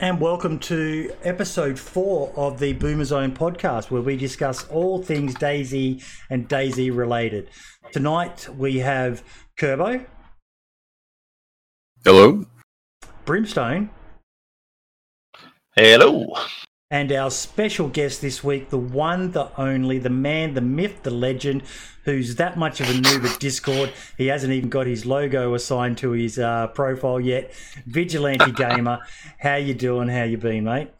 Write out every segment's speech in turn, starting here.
and welcome to episode four of the Boomer Zone podcast, where we discuss all things DayZ and DayZ related. Tonight we have Kerbo, Hello. Brimstone, Hello. And our special guest this week, the one, the only, the man, the myth, the legend, who's that much of a noob at Discord. He hasn't even got his logo assigned to his uh, profile yet. Vigilante Gamer, how you doing? How you been, mate?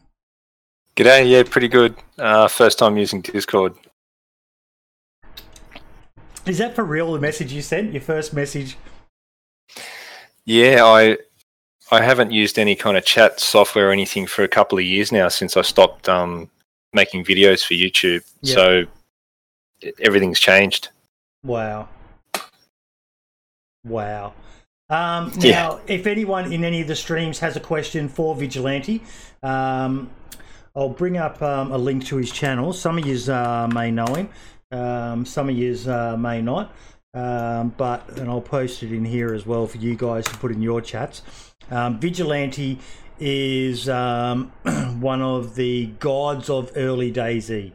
G'day. Yeah, pretty good. Uh, first time using Discord. Is that for real? The message you sent, your first message? Yeah, I I haven't used any kind of chat software or anything for a couple of years now since I stopped um, making videos for YouTube. Yeah. So everything's changed. Wow. Wow. Um, now, Yeah. if anyone in any of the streams has a question for Vigilante, um, I'll bring up um, a link to his channel. Some of you uh, may know him, um, some of you uh, may not. Um, but and I'll post it in here as well for you guys to put in your chats. Um, Vigilante is um, one of the gods of early DayZ.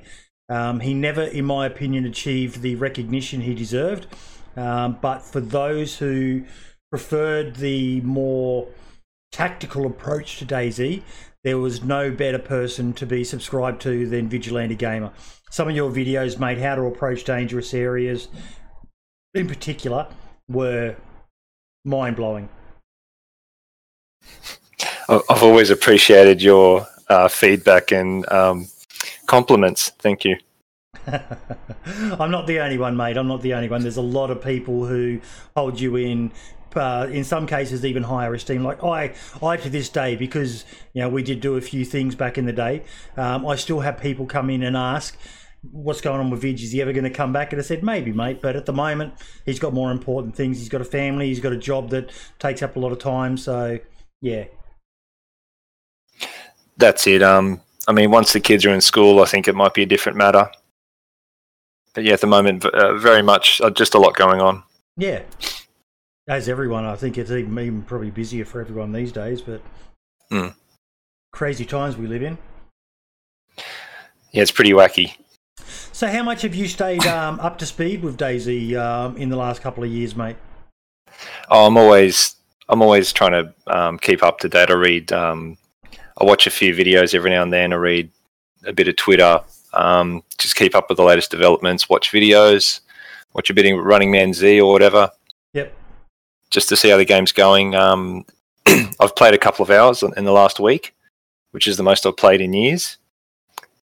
Um, he never, in my opinion, achieved the recognition he deserved. Um, but for those who preferred the more tactical approach to DayZ, there was no better person to be subscribed to than Vigilante Gamer. Some of your videos, mate, how to approach dangerous areas, in particular, were mind blowing. I've always appreciated your uh, feedback and um, compliments. Thank you. I'm not the only one, mate. I'm not the only one. There's a lot of people who hold you in, uh, in some cases, even higher esteem. Like I, I to this day, because you know we did do a few things back in the day. Um, I still have people come in and ask, "What's going on with Vidge? Is he ever going to come back?" And I said, "Maybe, mate." But at the moment, he's got more important things. He's got a family. He's got a job that takes up a lot of time. So, yeah, That's it. Um, I mean, once the kids are in school, I think it might be a different matter. But yeah, at the moment, uh, very much uh, just a lot going on. yeah. As everyone, I think it's even, even probably busier for everyone these days. But Hmm. crazy times we live in. Yeah, it's pretty wacky. So, how much have you stayed um, up to speed with DayZ um, in the last couple of years, mate? Oh, I'm always I'm always trying to um, keep up to date. I read, um, I watch a few videos every now and then. I read a bit of Twitter. Um, just keep up with the latest developments. Watch videos. Watch a bit of Running Man Z or whatever, Yep. just to see how the game's going. Um, I've played a couple of hours in in the last week, which is the most I've played in years,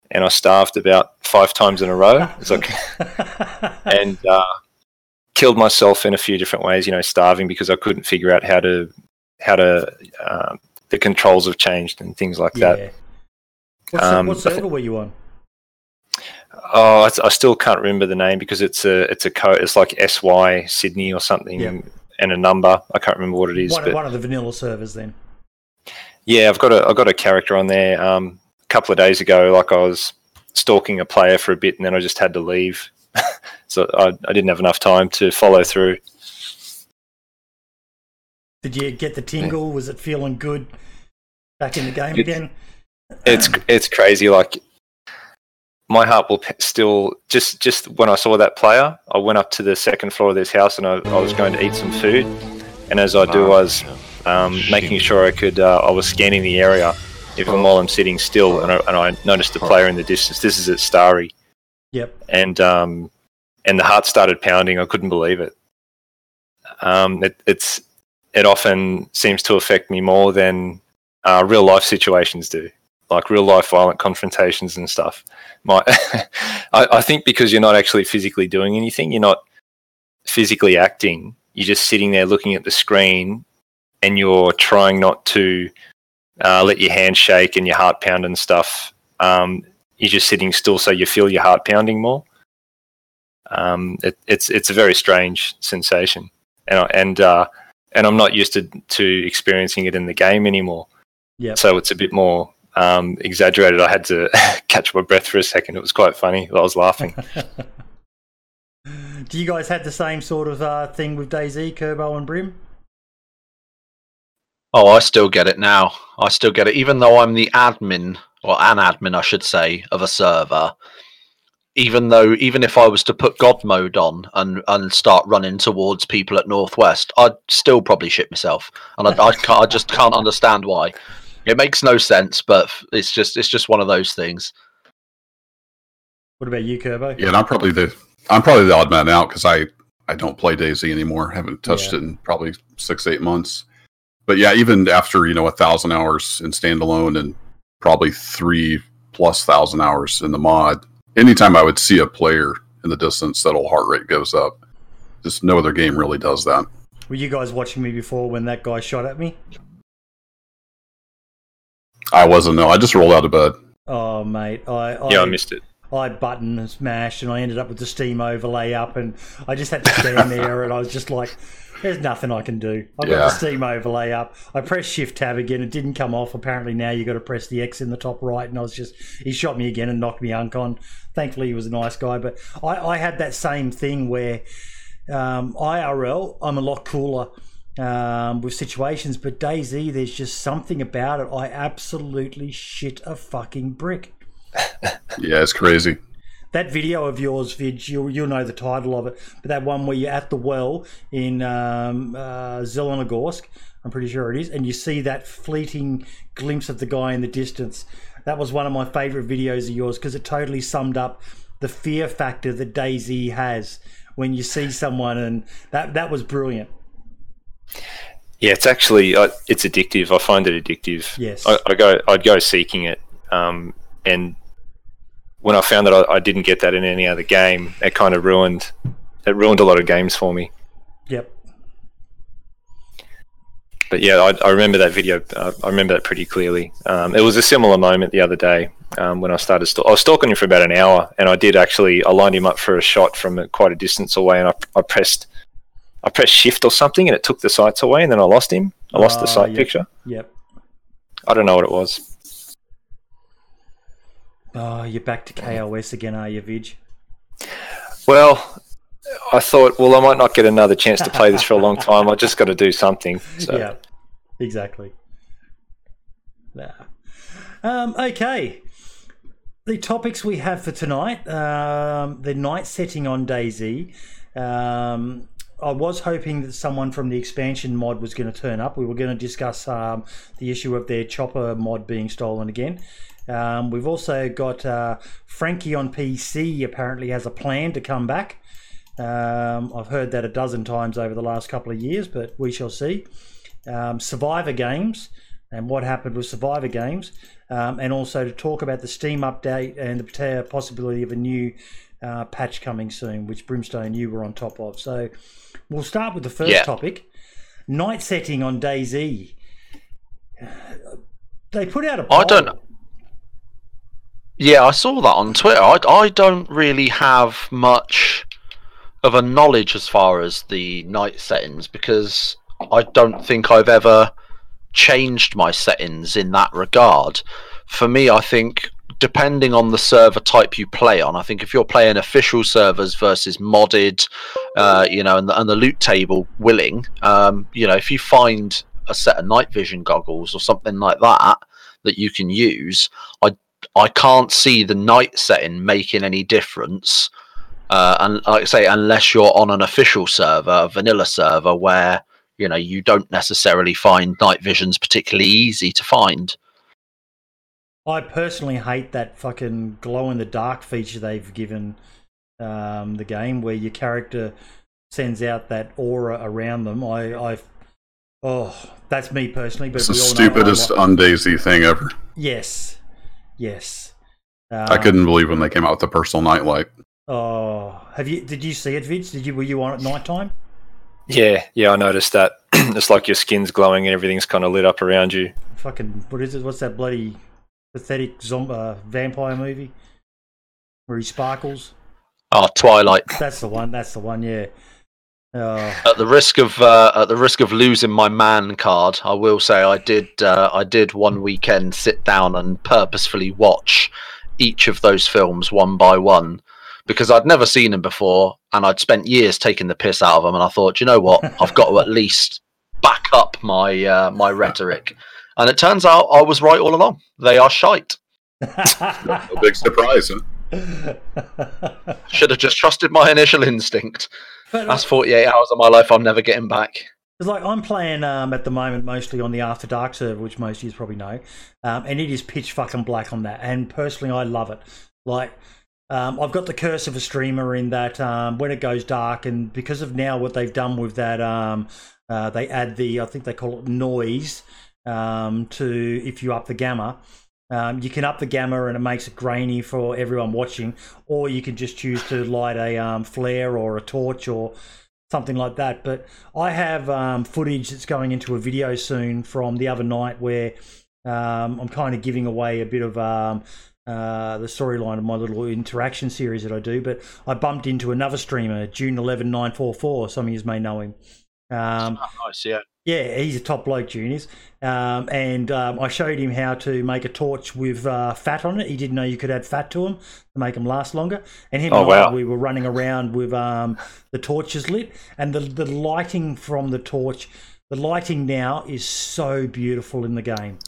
and I starved about five times in a row. It's like and uh, killed myself in a few different ways. You know, starving because I couldn't figure out how to how to uh, the controls have changed and things like that. yeah. What, ser- Um, what server were you on? Oh, I, I still can't remember the name because it's a it's a code. It's like SY Sydney or something, and a number. I can't remember what it is, One, but one of the vanilla servers, then. yeah, I've got a I've got a character on there. Um, a couple of days ago, like I was stalking a player for a bit, and then I just had to leave. so I, I didn't have enough time to follow through. Did you get the tingle? Was it feeling good back in the game It's- again? it's it's crazy. Like my heart will still just just when I saw that player, I went up to the second floor of this house and I, I was going to eat some food, and as I do, I was um, making sure I could. Uh, I was scanning the area even while I'm sitting still, and I, and I noticed the player in the distance. This is at Stary, Yep. and um, and the heart started pounding. I couldn't believe it. Um, it it's it often seems to affect me more than uh, real life situations do, like real life violent confrontations and stuff. My, I, I think because you're not actually physically doing anything, you're not physically acting. You're just sitting there looking at the screen, and you're trying not to uh, let your hand shake and your heart pound and stuff. Um, you're just sitting still, so you feel your heart pounding more. Um, it, it's it's a very strange sensation, and I- and uh, and I'm not used to to experiencing it in the game anymore. Yep. So it's a bit more um, exaggerated. I had to catch my breath for a second. It was quite funny. I was laughing. Do you guys have the same sort of uh, thing with DayZ, Kerbo, and Brim? Oh, I still get it now. I still get it, even though I'm the admin or an admin, I should say, of a server. Even though, even if I was to put God mode on and and start running towards people at Northwest, I'd still probably shit myself, and I, I, can't, I just can't understand why. It makes no sense, but it's just it's just one of those things. What about you, Kerbo? Yeah, and I'm probably the I'm probably the odd man out because I I don't play DayZ anymore. I Haven't touched Yeah. it in probably six eight months. But yeah, even after you know a thousand hours in standalone and probably three plus thousand hours in the mod, anytime I would see a player in the distance, that old heart rate goes up. Just no other game really does that. Were you guys watching me before when that guy shot at me? I wasn't. No, I just rolled out of bed. Oh, mate, I, I Yeah, I missed it. I button and smashed, and I ended up with the Steam overlay up, and I just had to stand there, and I was just like, "There's nothing I can do." I got Yeah. the Steam overlay up. I pressed Shift Tab again. It didn't come off. Apparently now you got to press the X in the top right, and I was just he shot me again and knocked me uncon. Thankfully he was a nice guy, but I, I had that same thing where um, IRL I'm a lot cooler. Um, with situations, but DayZ, there's just something about it. I absolutely shit a fucking brick. Yeah, it's crazy. That video of yours, Vidge, you'll, you'll know the title of it, but that one where you're at the well in um, uh, Zelenogorsk, I'm pretty sure it is, and you see that fleeting glimpse of the guy in the distance. That was one of my favourite videos of yours because it totally summed up the fear factor that DayZ has when you see someone, and that that was brilliant. Yeah, it's actually uh, it's addictive. I find it addictive. Yes. I, I go I'd go seeking it, um, and when I found that I, I didn't get that in any other game, it kind of ruined it ruined a lot of games for me. Yep. But yeah, I, I remember that video. Uh, I remember that pretty clearly. Um, it was a similar moment the other day um, when I started. St- I was stalking him for about an hour, and I did actually. I lined him up for a shot from a, quite a distance away, and I, I pressed, I pressed shift or something, and it took the sights away, and then I lost him. I lost the Ah, sight yep. picture. Yep. I don't know what it was. Oh, you're back to KOS again, are you, Vidge? Well, I thought, well, I might not get another chance to play this for a long time. I just got to do something. So. Yeah, exactly. Yeah. Um, okay. The topics we have for tonight um, the night setting on DayZ. Um, I was hoping that someone from the expansion mod was going to turn up. We were going to discuss um, the issue of their chopper mod being stolen again. Um, we've also got uh, Frankie on PC apparently has a plan to come back. Um, I've heard that a dozen times over the last couple of years, but we shall see. Um, Survivor games and what happened with Survivor games, um, and also to talk about the Steam update and the possibility of a new uh, patch coming soon, which Brimstone you were on top of. So we'll start with the first Yeah. topic: night setting on DayZ. They put out a poll. I don't- Yeah, I saw that on Twitter. I, I don't really have much of a knowledge as far as the night settings because I don't think I've ever changed my settings in that regard. For me, I think depending on the server type you play on, I think if you're playing official servers versus modded, uh, you know, and the, and the loot table willing, um, you know, if you find a set of night vision goggles or something like that that you can use, I I can't see the night setting making any difference. Uh, and like I say, unless you're on an official server, a vanilla server, where you know you don't necessarily find night visions particularly easy to find. I personally hate that fucking glow in the dark feature they've given um, the game, where your character sends out that aura around them. I, I, oh, that's me personally. But It's the we all know I stupidest undaisy thing ever. yes, yes. I Um, couldn't believe when they came out with the personal nightlight. Oh, have you? Did you see it, Vince? Did you? Were you on at night time? Yeah, yeah, I noticed that. it's like your skin's glowing and everything's kind of lit up around you. Fucking what is it? What's that bloody pathetic zombie uh, vampire movie where he sparkles? Oh, Twilight. That's the one. That's the one. Yeah. Oh, At the risk of uh, at the risk of losing my man card, I will say I did uh, I did one weekend sit down and purposefully watch each of those films one by one because I'd never seen them before and I'd spent years taking the piss out of them and I thought, you know what, I've got to at least back up my uh, my rhetoric. And it turns out I was right all along. They are shite. A big surprise, huh? Should have just trusted my initial instinct. But, That's 48 hours of my life I'm never getting back. It's like I'm playing um, at the moment mostly on the After Dark server, which most of you probably know, um, and it is pitch fucking black on that. And personally, I love it. Like um, I've got the curse of a streamer in that um, when it goes dark, and because of now what they've done with that, um, uh, they add the I think they call it noise um, to if you up the gamma. Um, you can up the gamma and it makes it grainy for everyone watching, or you can just choose to light a um, flare or a torch or something like that. But I have um, footage that's going into a video soon from the other night where um, I'm kind of giving away a bit of um, uh, the storyline of my little interaction series that I do. But I bumped into another streamer, June 11944. Some of you may know him. Um, Oh, nice, yeah. Yeah, he's a top bloke, Juniors. Um, and um, I showed him how to make a torch with uh, fat on it. He didn't know you could add fat to them to make them last longer. And him Oh, and I, we were running around with um, the torches lit, and the the lighting from the torch. The lighting now is so beautiful in the game.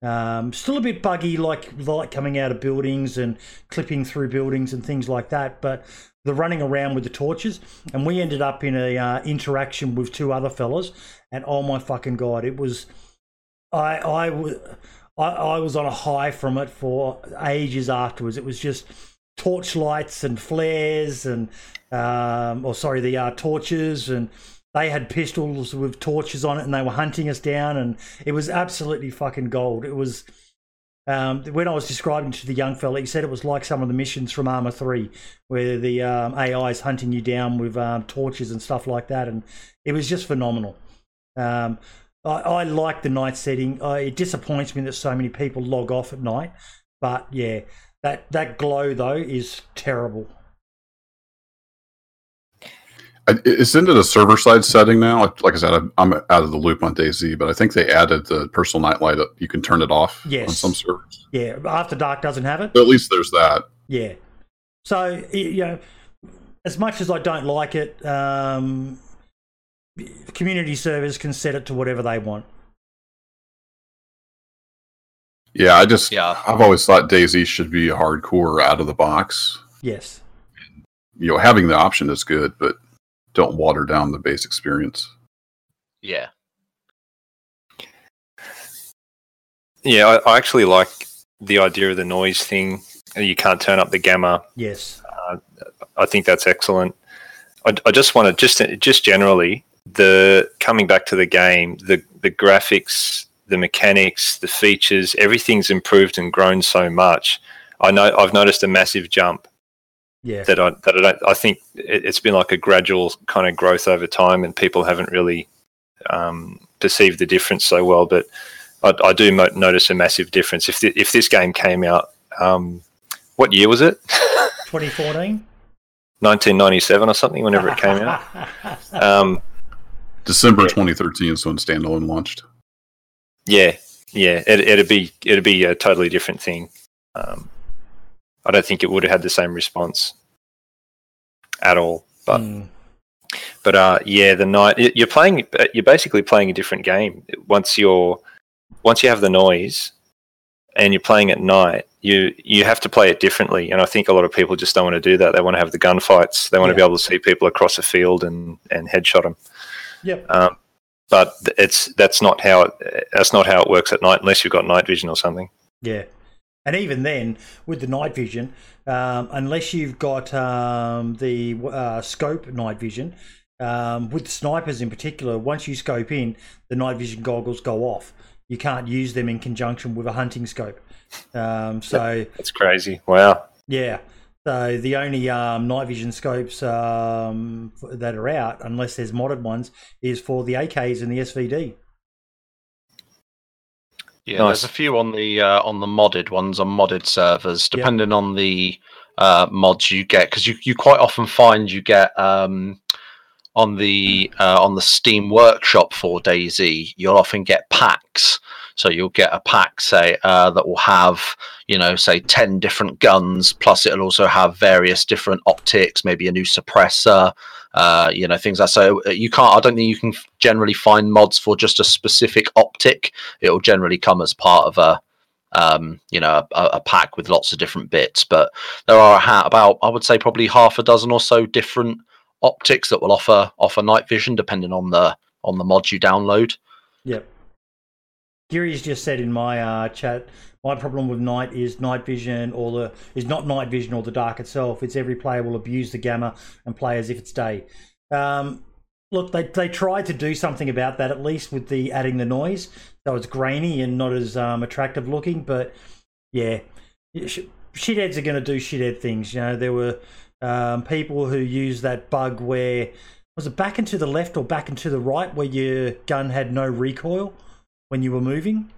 Um, still a bit buggy, like light coming out of buildings and clipping through buildings and things like that. But the running around with the torches, and we ended up in a uh, interaction with two other fellas, and oh my fucking god, it was, I I was I, I was on a high from it for ages afterwards. It was just torch lights and flares and um, or sorry, the uh, torches and they had pistols with torches on it and they were hunting us down and it was absolutely fucking gold. It was um, when I was describing to the young fella, he said it was like some of the missions from Arma 3 where the um, AI is hunting you down with um, torches and stuff like that. And it was just phenomenal. Um, I, I like the night setting. It disappoints me that so many people log off at night. But yeah, that, that glow though is terrible. I- It's into the server side setting now. Like- Like I said, I'm- I'm out of the loop on DayZ, but I think they added the personal nightlight. Up. You can turn it off yes. on some servers. Yeah, After Dark doesn't have it. But at least there's that. Yeah. So y- you know, as much as I don't like it, um, community servers can set it to whatever they want. Yeah, I just Yeah. I've always thought DayZ should be hardcore out of the box. Yes. You know, having the option is good, but don't water down the base experience. Yeah. Yeah, I, I actually like the idea of the noise thing. You can't turn up the gamma. Yes. Uh, I think that's excellent. I, I just want to just just generally the coming back to the game, the the graphics, the mechanics, the features, everything's improved and grown so much. I know I've noticed a massive jump Yeah. that I that I don't. I think it, it's been like a gradual kind of growth over time, and people haven't really um, perceived the difference so well. But I, I do mo- notice a massive difference. If th- if this game came out, um, what year was it? 2014. 1997 or something. Whenever it came out. Um, December Yeah. 2013 is when standalone launched. yeah, yeah. It, it'd be it'd be a totally different thing. Um, I don't think it would have had the same response at all. But Hmm. but uh, yeah, the night you're playing, you're basically playing a different game once you're once you have the noise and you're playing at night. You you have to play it differently, and I think a lot of people just don't want to do that. They want to have the gunfights. They want to be able to see people across a field and and headshot them. Yep. Um, but it's that's not how it that's not how it works at night unless you've got night vision or something. Yeah. And even then, with the night vision, um, unless you've got um, the uh, scope night vision, um, with snipers in particular, once you scope in, the night vision goggles go off. You can't use them in conjunction with a hunting scope. Um, so, It's crazy. Wow. yeah. So the only um, night vision scopes um, that are out, unless there's modded ones, is for the AKs and the SVD. Yeah, Nice. there's a few on the uh, on the modded ones on modded servers, Yeah. depending on the uh, mods you get, because you, you quite often find you get um, on the uh, on the Steam Workshop for DayZ, you'll often get packs. So you'll get a pack, say, uh, that will have, you know, say 10 different guns, plus it'll also have various different optics, maybe a new suppressor, uh, you know, things like so. uh, You can't, I don't think you can generally find mods for just a specific optic. It'll generally come as part of a, um, you know, a, a pack with lots of different bits. But there are ha- about, I would say, probably half a dozen or so different optics that will offer offer night vision depending on the on the mods you download. Yep. Gary's just said in my uh, chat, my problem with night is night vision or the is not night vision or the dark itself. It's every player will abuse the gamma and play as if it's day. Um, look, they they tried to do something about that at least with the adding the noise, so it's grainy and not as um, attractive looking. But yeah, sh- shitheads are going to do shithead things. You know, there were um, people who used that bug where was it back and to the left or back and to the right where your gun had no recoil when you were moving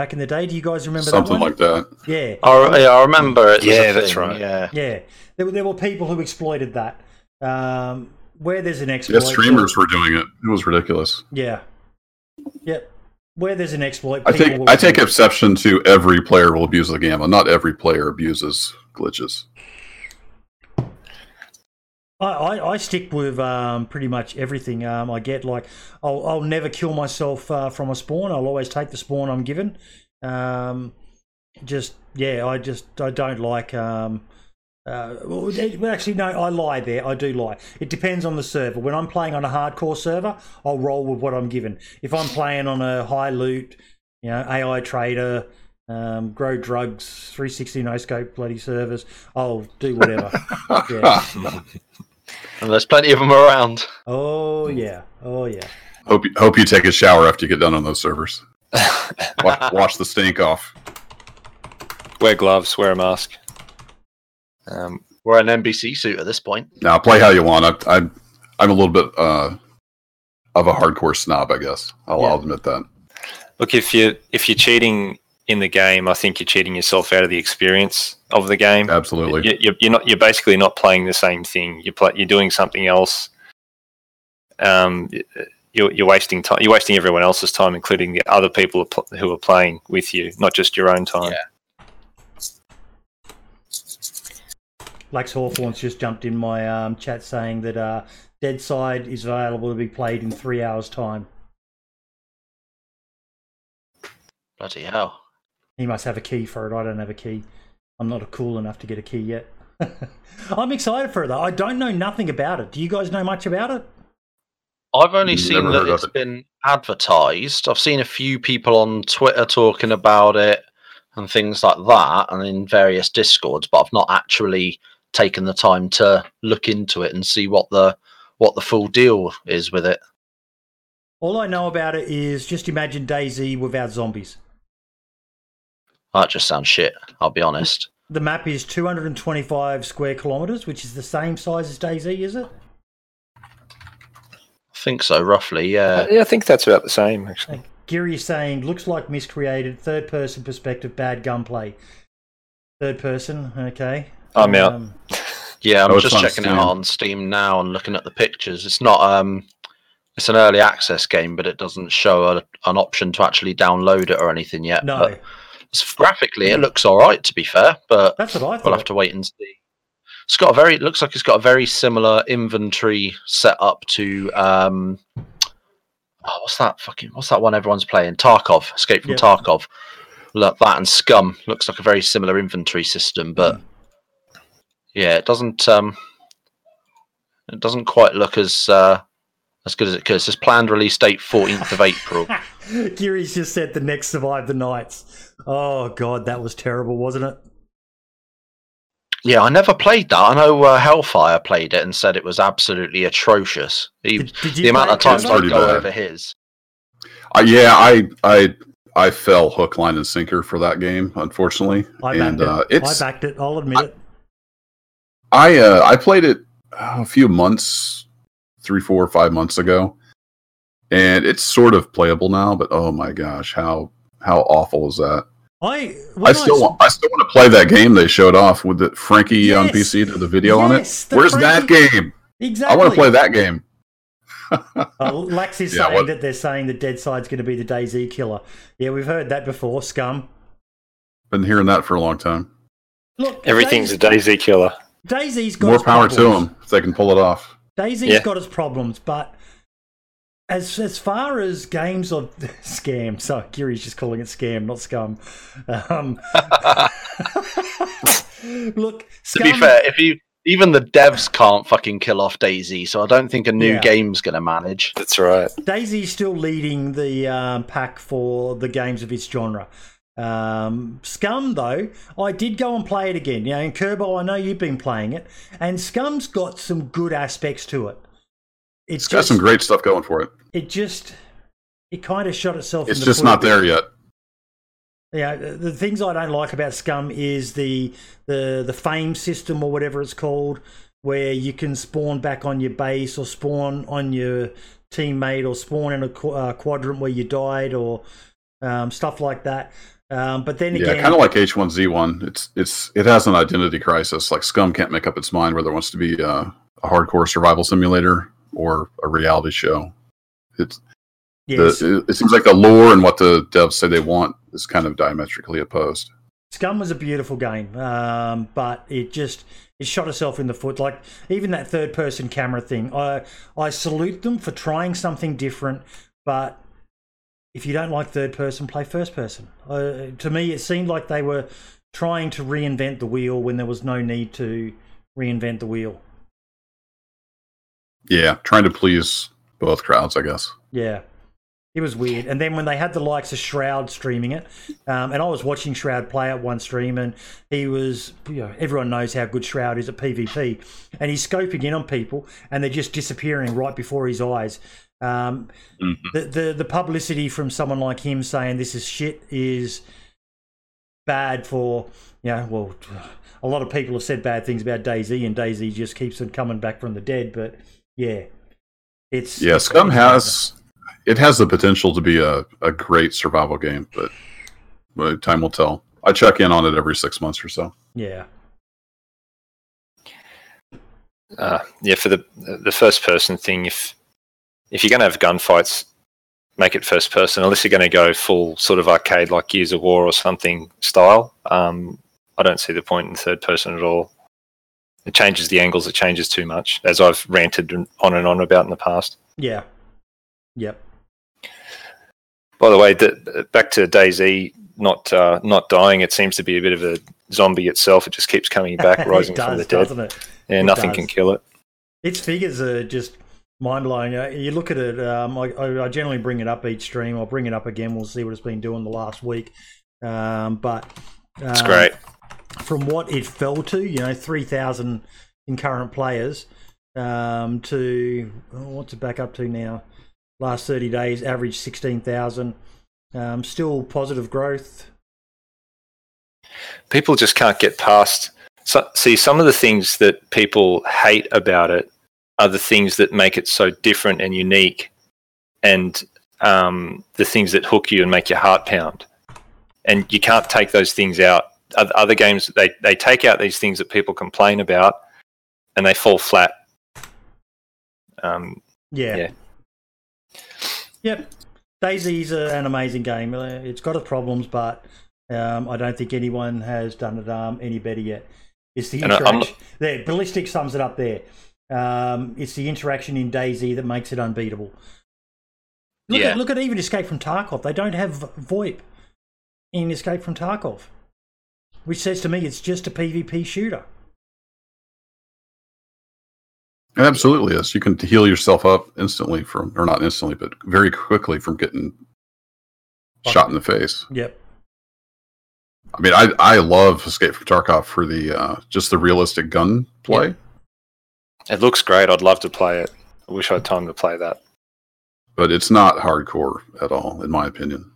back in the day. Do you guys remember Something that one? like that. yeah, I, yeah, I remember it. Yeah, that's thing, right. Yeah, yeah. There, were- there were people who exploited that. Um, where there's an exploit, Yeah, streamers were doing it. It was ridiculous. Yeah, yep. Where there's an exploit, I take will I take it. exception to every player will abuse the gamma. Not every player abuses glitches. I, I, I stick with um, pretty much everything. Um, I get like I'll, I'll never kill myself uh, from a spawn. I'll always take the spawn I'm given. Um, just yeah, I just I don't like. Um, uh, well, well, actually, no, I lie there. I do lie. It depends on the server. When I'm playing on a hardcore server, I'll roll with what I'm given. If I'm playing on a high loot, you know, AI trader, um, grow drugs, 360 no scope bloody servers, I'll do whatever. Yeah. And there's plenty of them around. Oh yeah. Oh yeah. Hope you, hope you take a shower after you get done on those servers. Wash, wash the stink off. wear gloves, wear a mask. Um, We're an NBC suit at this point. Now play how you want. I, I'm I'm a little bit uh, of a hardcore snob, I guess. I'll, I'll admit that. look, if you if you're cheating in the game, I think you're cheating yourself out of the experience of the game. Absolutely. You, you're, you're not. You're basically not playing the same thing. You're play, You're doing something else. Um, you're, you're wasting time. You're wasting everyone else's time, including the other people who are who are playing with you, not just your own time. Yeah. Lex Hawthorne's just jumped in my um, chat saying that uh, Deadside is available to be played in three hours' time. Bloody hell. He must have a key for it. I don't have a key. I'm not cool enough to get a key yet. I'm excited for it though. I don't know nothing about it. Do you guys know much about it? I've only Never seen that of it's it. been advertised. I've seen a few people on Twitter talking about it and things like that, and in various discords, but I've not actually taken the time to look into it and see what the what the full deal is with it. All I know about it is just imagine DayZ without zombies. That just sounds shit. I'll be honest. The map is 225 square kilometers, which is the same size as DayZ, is it? I think so, roughly. Yeah. yeah, I think that's about the same actually. Giri is saying looks like miscreated, third person perspective, bad gunplay. Third person, okay. I'm out. Um, Yeah, I'm Oh, just checking Steam. out on Steam now and looking at the pictures. It's not um it's an early access game, but it doesn't show a, an option to actually download it or anything yet. no, But it's- graphically, it looks all right to be fair, but that's what I we'll have to wait and see. It's got a very it looks like it's got a very similar inventory setup to um oh, what's that fucking what's that one everyone's playing? Tarkov, Escape from Yeah. Tarkov. Look that and Scum looks like a very similar inventory system, but Hmm. yeah, it doesn't um it doesn't quite look as uh as good as it could. It says planned release date 14th of April. Giri's just said the next survive the nights. Oh god, that was terrible, wasn't it? Yeah, I never played that. I know uh, Hellfire played it and said it was absolutely atrocious. He, Did, did you the amount of times I Pretty go bad. over his. Uh, yeah, I I I fell hook, line, and sinker for that game, unfortunately. I and backed uh, it. it's I backed it. I'll admit it. I uh, I played it uh, a few months, three, four, five months ago, and it's sort of playable now. But oh my gosh, how how awful is that? I I still s- want I still want to play that game they showed off with the Frankie on PC. to the video on it? Yes, the Where's that game? exactly. I want to play that game. Uh, Lax is Yeah, saying what- that they're saying the Deadside's going to be the DayZ killer. Yeah, we've heard that before. Scum. Been hearing that for a long time. Look, Everything's DayZ- a DayZ killer. DayZ's got More its power to them if they can pull it off. DayZ's Yeah. got its problems, but as as far as games of scam, so Kiri's just calling it scam, not scum. Um, look, To be fair, if you even the devs can't fucking kill off DayZ, so I don't think a new Yeah. game's gonna manage. That's right. DayZ's still leading the um, pack for the games of its genre. Um, Scum, though, I did go and play it again. You know, and Kerbo, I know you've been playing it, and Scum's got some good aspects to it. It's It's got some great stuff going for it. it just it kind of shot itself. It's in the just not there yet. Yeah, the the things I don't like about Scum is the the the fame system or whatever it's called, where you can spawn back on your base or spawn on your teammate or spawn in a qu- uh, quadrant where you died or um, stuff like that. Um, but then again, Yeah, kind of like H1Z1. It's it's it has an identity crisis. Like Scum can't make up its mind whether it wants to be uh, a hardcore survival simulator or a reality show. It's yes, the, it, it seems like the lore and what the devs say they want is kind of diametrically opposed. Scum was a beautiful game, um, but it just it shot itself in the foot. Like even that third person camera thing, I I salute them for trying something different. But if you don't like third person, play first person. Uh, to me, it seemed like they were trying to reinvent the wheel when there was no need to reinvent the wheel. Yeah, trying to please both crowds, I guess. Yeah. It was weird. And then when they had the likes of Shroud streaming it, um, and I was watching Shroud play at one stream, and he was, you know, everyone knows how good Shroud is at PvP, and he's scoping in on people, and they're just disappearing right before his eyes. Um, Mhm. the, the the publicity from someone like him saying this is shit is bad for, you know, well, a lot of people have said bad things about DayZ, and DayZ just keeps on coming back from the dead. But yeah, it's Yeah, it's- Scum it's has it has the potential to be a, a great survival game, but, but time will tell. I check in on it every six months or so. yeah. Uh, yeah, for the the first person thing, if if you're going to have gunfights, make it first person. Unless you're going to go full sort of arcade like Gears of War or something style, um, I don't see the point in third person at all. It changes the angles. It changes too much, as I've ranted on and on about in the past. Yeah. Yep. By the way, the, back to DayZ not uh, not dying. It seems to be a bit of a zombie itself. It just keeps coming back, rising it does, from the dead. doesn't it? Yeah, It nothing does. can kill it. Its figures are just mind blowing. You look at it. Um, I, I I generally bring it up each stream. I'll bring it up again. We'll see what it's been doing the last week. Um, but It's um, great. from what it fell to. You know, three thousand concurrent players um, to oh, what's it back up to now? Last thirty days, average sixteen thousand. Um, still positive growth. people just can't get past. So, see, some of the things that people hate about it are the things that make it so different and unique, and um, the things that hook you and make your heart pound. And you can't take those things out. Other games, they they take out these things that people complain about, and they fall flat. Um, Yeah. Yeah. Yep. DayZ's an amazing game. Uh, It's got its problems, but um, I don't think anyone has done it um, any better yet. It's the And I- I'm- There, Ballistic sums it up there. Um, it's the interaction in DayZ that makes it unbeatable. Look, Yeah. at, look at even Escape from Tarkov. They don't have VoIP in Escape from Tarkov, which says to me it's just a PvP shooter. It absolutely is. You can heal yourself up instantly from, or not instantly, but very quickly from getting shot in the face. Yep. I mean, I I love Escape from Tarkov for the uh, just the realistic gun play, it looks great. I'd love to play it. I wish I had time to play that. but it's not hardcore at all, in my opinion.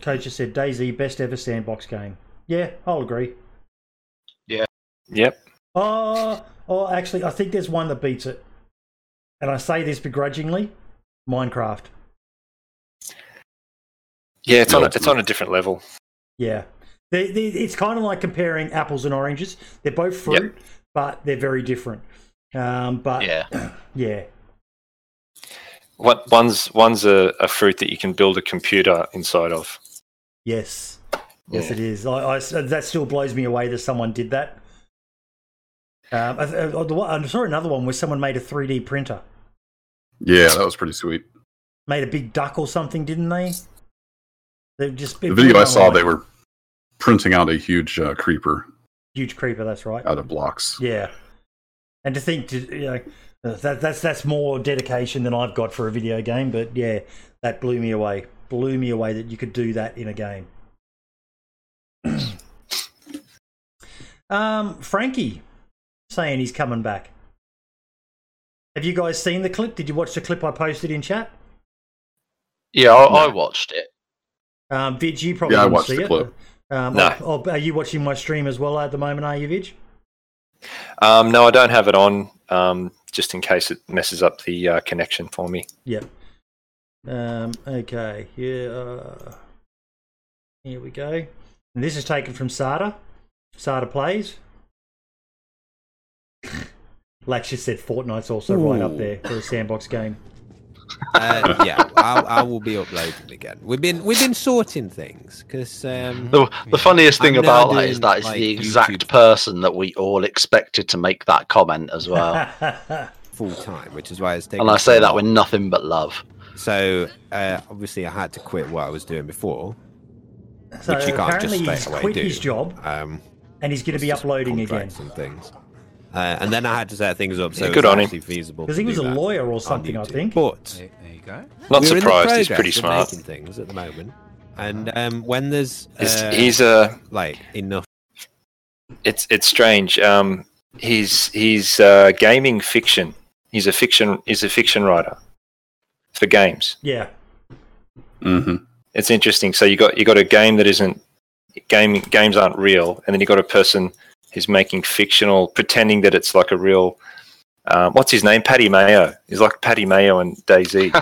Coach just said DayZ best ever sandbox game. Yeah, I'll agree. Yeah. Yep. Oh, oh, actually, I think there's one that beats it. And I say this begrudgingly Minecraft. Yeah, it's on a, it's it's on a different level. Yeah. They, they, it's kind of like comparing apples and oranges. They're both fruit, but they're very different. Um, but Yeah. yeah. What one's one's a, a fruit that you can build a computer inside of. Yes, yes, Yeah. it is. I, I- that still blows me away that someone did that. Um, I, I, the one- I saw another one where someone made a 3D printer, Yeah, that was pretty sweet. made a big duck or something, didn't they? They just The video I saw, they were printing out a huge uh, creeper huge creeper. That's right. out of blocks. Yeah, and to think, to, you know, that that's that's more dedication than I've got for a video game. But yeah, that blew me away. Blew me away that you could do that in a game. um, Frankie saying he's coming back. Have you guys seen the clip? Did you watch the clip I posted in chat? Yeah, I, I watched it. Um, Vid, you probably Yeah, I didn't watched see the it. clip. Um, No. oh, oh, are you watching my stream as well at the moment? Are you, Vid? Um, no, I don't have it on, um, just in case it messes up the uh, connection for me. Yep. Um, okay. Yeah. Uh, here we go. And this is taken from Sada. Sada plays. Lax just said Fortnite's also right up there for a sandbox game. Uh, yeah, I, I will be uploading again. We've been we've been sorting things because um, The, the funniest thing I'm about that is doing, that it's like, the exact YouTube. person that we all expected to make that comment as well. full time, which is why it's taking. and I say that long. with nothing but love. So uh, obviously, I had to quit what I was doing before, so which you can't just apparently straight he's away quit do. his job Um, and he's going to be uploading again. contracts and things. Uh, and then I had to set things up so Yeah, it good was on him. actually feasible. because he was a that lawyer or something, I think. But There, there you go. Not we're surprised. He's pretty smart. making things at the moment, and um, when there's He's, uh, he's a. like enough It's it's strange. Um, he's he's uh, gaming fiction. He's a fiction. He's a fiction writer for games. Yeah. hmm It's interesting. So you got you got a game that isn't game games aren't real, and then you got a person who's making fictional, pretending that it's like a real. Um, what's his name? Patty Mayo. He's like Patty Mayo and DayZ.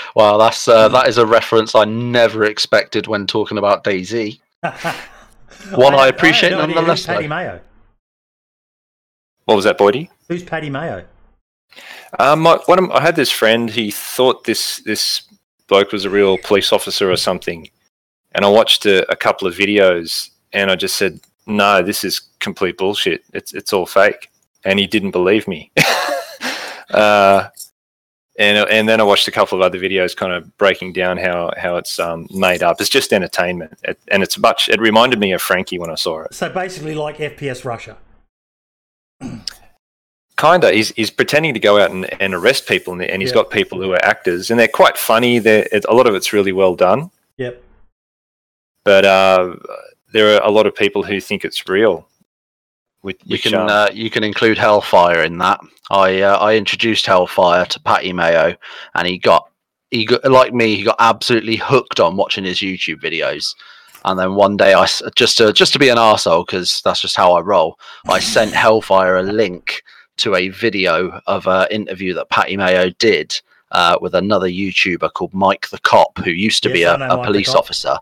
well, that's uh, that is a reference I never expected when talking about DayZ. One I had- appreciate had no nonetheless, Who's Patty. Mayo? what was that, Boydie? Who's Patty Mayo? Um, my, one of, I had this friend. He thought this this bloke was a real police officer or something, and I watched a, a couple of videos, and I just said, "No, this is complete bullshit. It's it's all fake." And he didn't believe me. uh, and and then I watched a couple of other videos, kind of breaking down how how it's um, made up. It's just entertainment, it, and it's much. It reminded me of Frankie when I saw it. So basically, like FPS Russia. Kinda, he's he's pretending to go out and, and arrest people, and, and he's Yeah. got people who are actors, and they're quite funny. They're it, a lot of it's really well done, Yep. but uh, there are a lot of people who think it's real. With You can uh, you can include Hellfire in that. I uh, I introduced Hellfire to Patty Mayo, and he got he got like me. He got absolutely hooked on watching his YouTube videos. And then one day, I just to just to be an arsehole because that's just how I roll. I sent Hellfire a link to a video of an interview that Patty Mayo did uh, with another YouTuber called Mike the Cop, who used to be Yes, I a, know a police officer.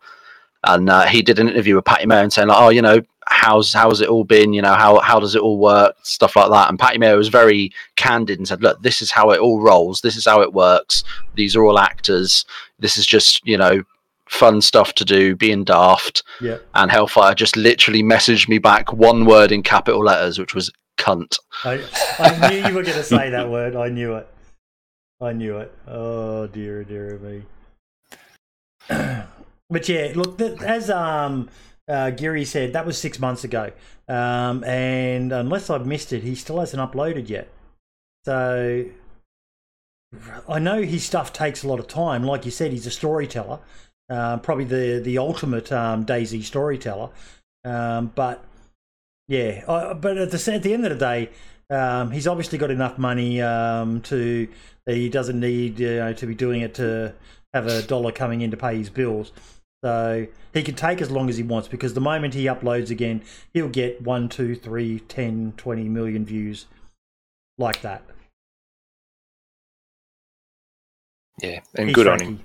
And uh, he did an interview with Patty Mayo and saying, like, "Oh, you know, how's how's it all been? You know, how how does it all work? Stuff like that." And Patty Mayo was very candid and said, "Look, this is how it all rolls. This is how it works. These are all actors. This is just you know." Fun stuff to do, being daft, Yep. and Hellfire just literally messaged me back one word in capital letters, which was cunt. I, I knew you were going to say that word. I knew it. I knew it. Oh dear, dear me. but yeah, look, as um, uh, Gary said, that was six months ago, um, and unless I've missed it, he still hasn't uploaded yet. So I know his stuff takes a lot of time. Like you said, he's a storyteller, uh, probably the the ultimate um, DayZ storyteller. Um, but yeah, uh, but at the at the end of the day, um, he's obviously got enough money um, to he doesn't need you know, to be doing it to have a dollar coming in to pay his bills. So he can take as long as he wants because the moment he uploads again, he'll get one, two, three, 10, 20 million views like that. yeah, and He's good on Frankie. him.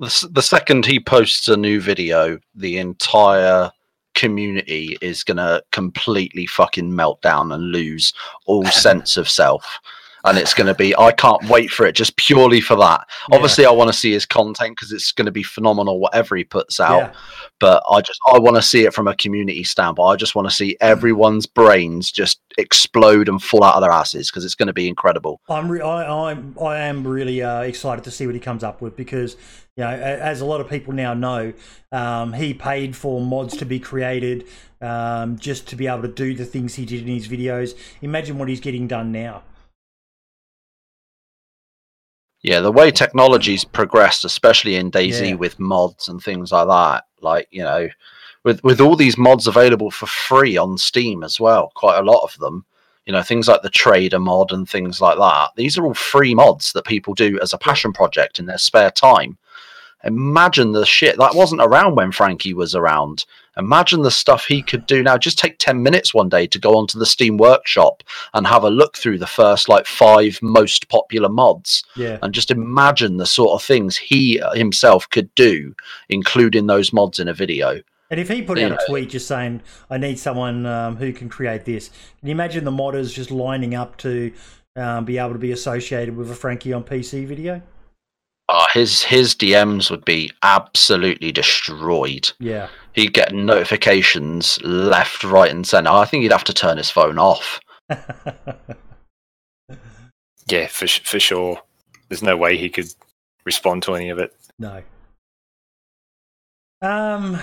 the, the second he posts a new video, the entire community is gonna completely fucking melt down and lose all sense of self. And it's going to be. I can't wait for it just purely for that. Yeah. Obviously, I want to see his content because it's going to be phenomenal, whatever he puts out. Yeah. But I just I want to see it from a community standpoint. I just want to see everyone's brains just explode and fall out of their asses because it's going to be incredible. I'm re- I, I'm I am really uh, excited to see what he comes up with because you know as a lot of people now know, um, he paid for mods to be created um, just to be able to do the things he did in his videos. Imagine what he's getting done now. Yeah, the way technology's progressed, especially in DayZ Yeah. with mods and things like that, like you know, with with all these mods available for free on Steam as well, quite a lot of them. You know, things like the Trader mod and things like that. These are all free mods that people do as a passion project in their spare time. Imagine the shit that wasn't around when Frankie was around. Imagine the stuff he could do now. Just take 10 minutes one day to go onto the Steam Workshop and have a look through the first like five most popular mods Yeah, and just imagine the sort of things he uh, himself could do, including those mods in a video. and if he put out a tweet just saying I need someone um, who can create this, can you imagine the modders just lining up to um, be able to be associated with a Frankie on PC video? Uh, his his DMs would be absolutely destroyed. Yeah, He'd get notifications left, right, and centre. I think he'd have to turn his phone off. Yeah, for for sure. There's no way he could respond to any of it. no. Um.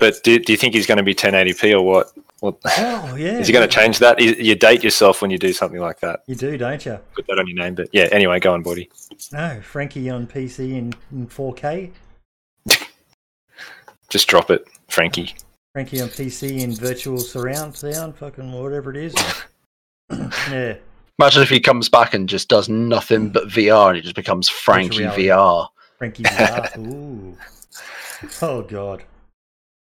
But do, do you think he's going to be 1080p or what? What Oh yeah. is he going to change that? You, you date yourself when you do something like that. You do, don't you? Put that on your name. But yeah, anyway, go on, buddy. No, Frankie on PC in, in 4K. Just drop it, Frankie. Frankie on PC in virtual surround sound, fucking whatever it is. yeah, Imagine if he comes back and just does nothing but VR and he just becomes Frankie. VR. Frankie VR. Ooh. Oh god.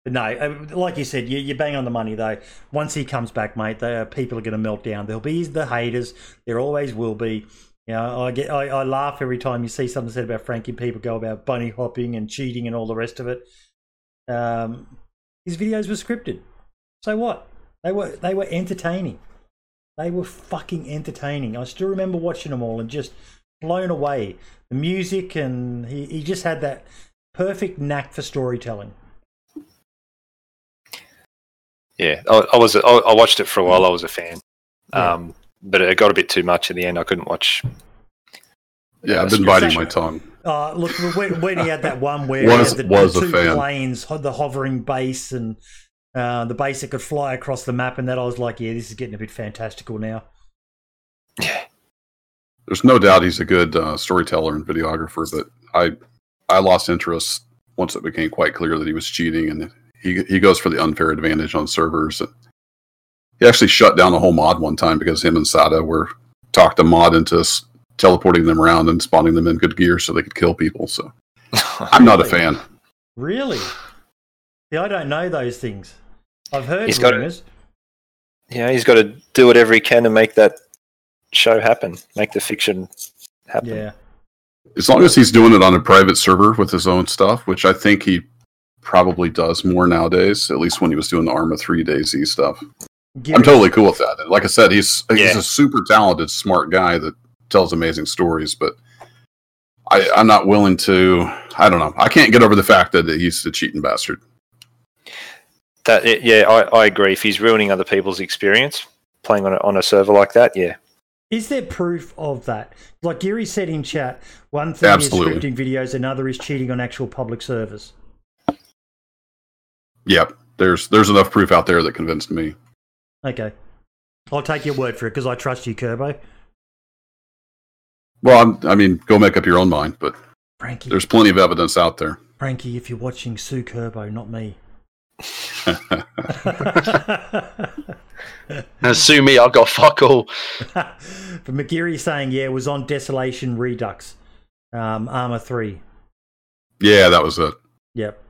No, uh, like you said, you, you bang on the money though. Once he comes back, mate, they, uh, people are going to melt down. There'll be the haters. There always will be. You know, I get, I, I laugh every time you see something said about Frankie. People go about bunny hopping and cheating and all the rest of it. Um, his videos were scripted. So what? They were they were entertaining. They were fucking entertaining. I still remember watching them all and just blown away. The music and he, he just had that perfect knack for storytelling. Yeah, I, I was. I, I watched it for a while. I was a fan, Yeah. um, but it got a bit too much in the end. I couldn't watch. Yeah, I've been your biting my tongue. Uh, look, when, when he had that one where Was- he had the, was the a two fan. planes, the hovering base, and uh, the base that could fly across the map, and that I was like, yeah, this is getting a bit fantastical now. Yeah, There's no doubt he's a good uh, storyteller and videographer, but I I lost interest once it became quite clear that he was cheating, and he he goes for the unfair advantage on servers. He actually shut down a whole mod one time because him and Sada were talked a mod into teleporting them around and spawning them in good gear so they could kill people. So I'm not a fan. Really? See, I don't know those things. I've heard He's got it. rumors. yeah. He's got to do whatever he can to make that show happen, make the fiction happen. Yeah. As long as he's doing it on a private server with his own stuff, which I think he probably does more nowadays, at least when he was doing the Arma 3 DayZ stuff. Give I'm it- totally cool with that. And like I said, he's he's Yeah. a super talented, smart guy that tells amazing stories. But I, I'm not willing to. I don't know. I can't get over the fact that he's a cheating bastard. That it- yeah, I, I agree. If he's ruining other people's experience playing on a, on a server like that, yeah, Is there proof of that? Like Gary said in chat, one thing Absolutely. is scripting videos, another is cheating on actual public servers. Yep. There's there's enough proof out there that convinced me. Okay. I'll take your word for it because I trust you, Kerbo. Well, I'm, I mean, go make up your own mind, but Frankie, there's plenty of evidence out there. Frankie, if you're watching Sue Kerbo, not me. And sue me, I've got fuck all. but McGeary saying, yeah, it was on Desolation Redux, um, Arma 3. yeah, that was it. Yep.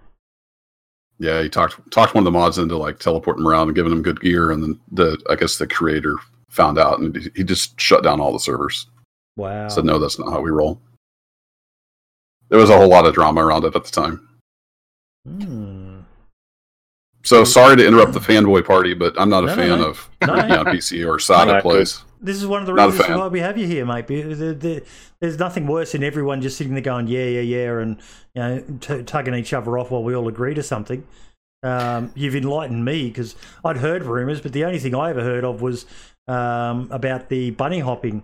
Yeah, he talked talked one of the mods into like teleporting around and giving him good gear, and then the I guess the creator found out and he- just shut down all the servers. Wow. Said no, that's not how we roll. There was a whole lot of drama around it at the time. Hmm. So sorry to interrupt the fanboy party, but I'm not a No, no, fan no. of No. On PC or SATA plays. This is one of the Not reasons why we have you here, mate. Be- the- the- There's nothing worse than everyone just sitting there going, yeah, yeah, yeah, and you know, t- tugging each other off while we all agree to something. Um, you've enlightened me because I'd heard rumours, but the only thing I ever heard of was um, about the bunny hopping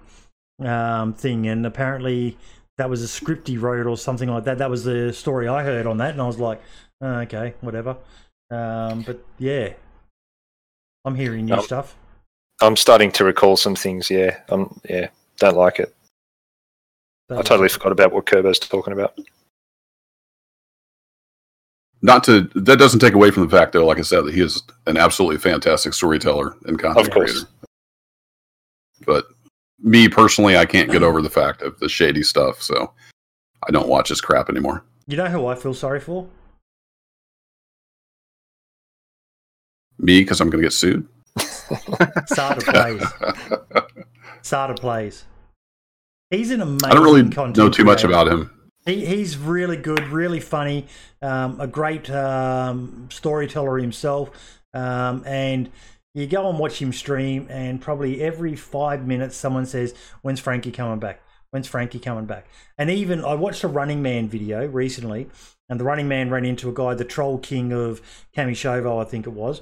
um, thing, and apparently that was a script he wrote or something like that. That was the story I heard on that, and I was like, oh, okay, whatever. Um, but yeah, I'm hearing new stuff. I'm starting to recall some things. Yeah, I'm yeah, don't like it. I totally forgot about what Kerbo's talking about. Not to that doesn't take away from the fact, though. Like I said, that he is an absolutely fantastic storyteller and content Of course. creator. But me personally, I can't get over the fact of the shady stuff, so I don't watch his crap anymore. You know who I feel sorry for? Me, because I'm going to get sued. Sada plays. Sada plays. He's an amazing. I don't really content know too much about him. He, he's really good, really funny, um, a great um, storyteller himself. Um, and you go and watch him stream, and probably every five minutes, someone says, When's Frankie coming back? When's Frankie coming back? And even I watched a Running Man video recently, and the Running Man ran into a guy, the Troll King of Kamyshovo, I think it was.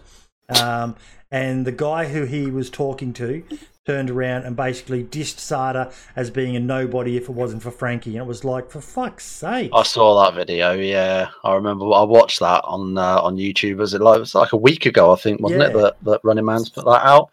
Um, and the guy who he was talking to turned around and basically dissed Sada as being a nobody if it wasn't for Frankie. And it was like, for fuck's sake. I saw that video. Yeah, I remember. I watched that on uh, on YouTube. Was it like it was like a week ago? I think wasn't it that that Running Man's put that out?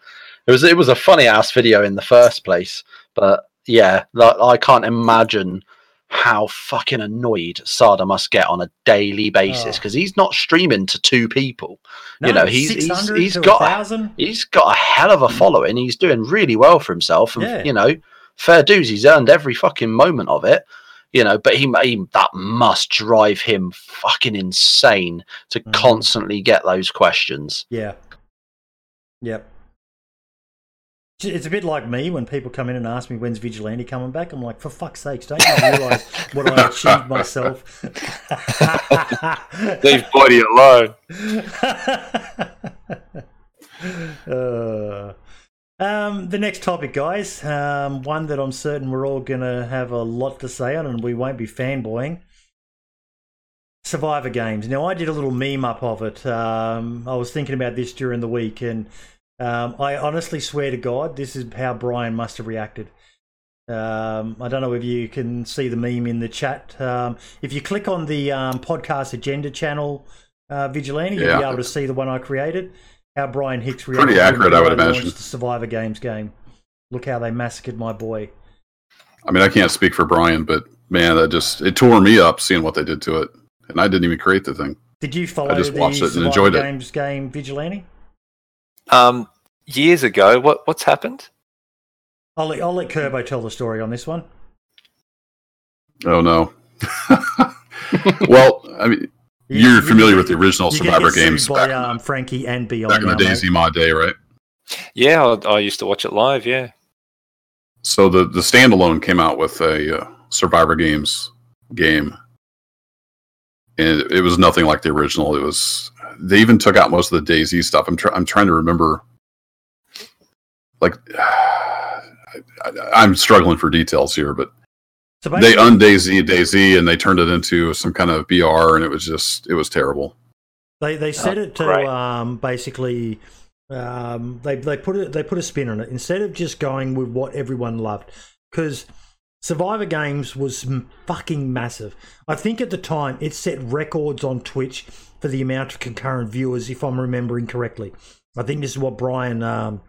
It was it was a funny ass video in the first place, but yeah, like, I can't imagine how fucking annoyed Sada must get on a daily basis Oh. because he's not streaming to two people. you know, he's- he's- 600 he's got- 1,000. He's got a hell of a following. He's doing really well for himself, and Yeah. you know, fair dues. He's earned every fucking moment of it. You know, but he, he that must drive him fucking insane to Mhm. constantly get those questions. Yeah. Yep. It's a bit like me when people come in and ask me when's Vigilante coming back. I'm like, for fuck's sakes, don't you realise what I achieved myself? Leave body alone. Uh, um, the next topic, guys, um, one that I'm certain we're all going to have a lot to say on, and we won't be fanboying. Survivor games. Now, I did a little meme up of it. Um, I was thinking about this during the week, and um, I honestly swear to God, this is how Brian must have reacted. Um, I don't know if you can see the meme in the chat. Um, if you click on the um, podcast agenda channel, uh, Vigilante, you'll be able to see the one I created. How Brian Hicks reacted. Pretty accurate, I would imagine. The Survivor Games game. Look how they massacred my boy. I mean, I can't speak for Brian, but man, that just it tore me up seeing what they did to it, and I didn't even create the thing. Did you follow I just the watched it and enjoyed it. Games game Vigilante? Um, years ago, what what's happened? I'll let, I'll let Kerbo tell the story on this one. Oh no. well, I mean, You- you're you- familiar with the original you're Survivor get games by back, um, Frankie and Beyond. back in the now, mate. DayZ Mod day, right? Yeah, I, I used to watch it live. Yeah, So the the standalone came out with a uh, Survivor Games game, and it, it was nothing like the original. It was they even took out most of the DayZ stuff. I'm try, I'm trying to remember. Like, I, I'm struggling for details here, but So they basically, undaisy DayZ and they turned it into some kind of BR, and it was just it was terrible. They they set Oh, it to great. um, basically um, they they put it they put a spin on it instead of just going with what everyone loved because Survivor Games was fucking massive. I think at the time it set records on Twitch for the amount of concurrent viewers, if I'm remembering correctly. I think this is what Brian um,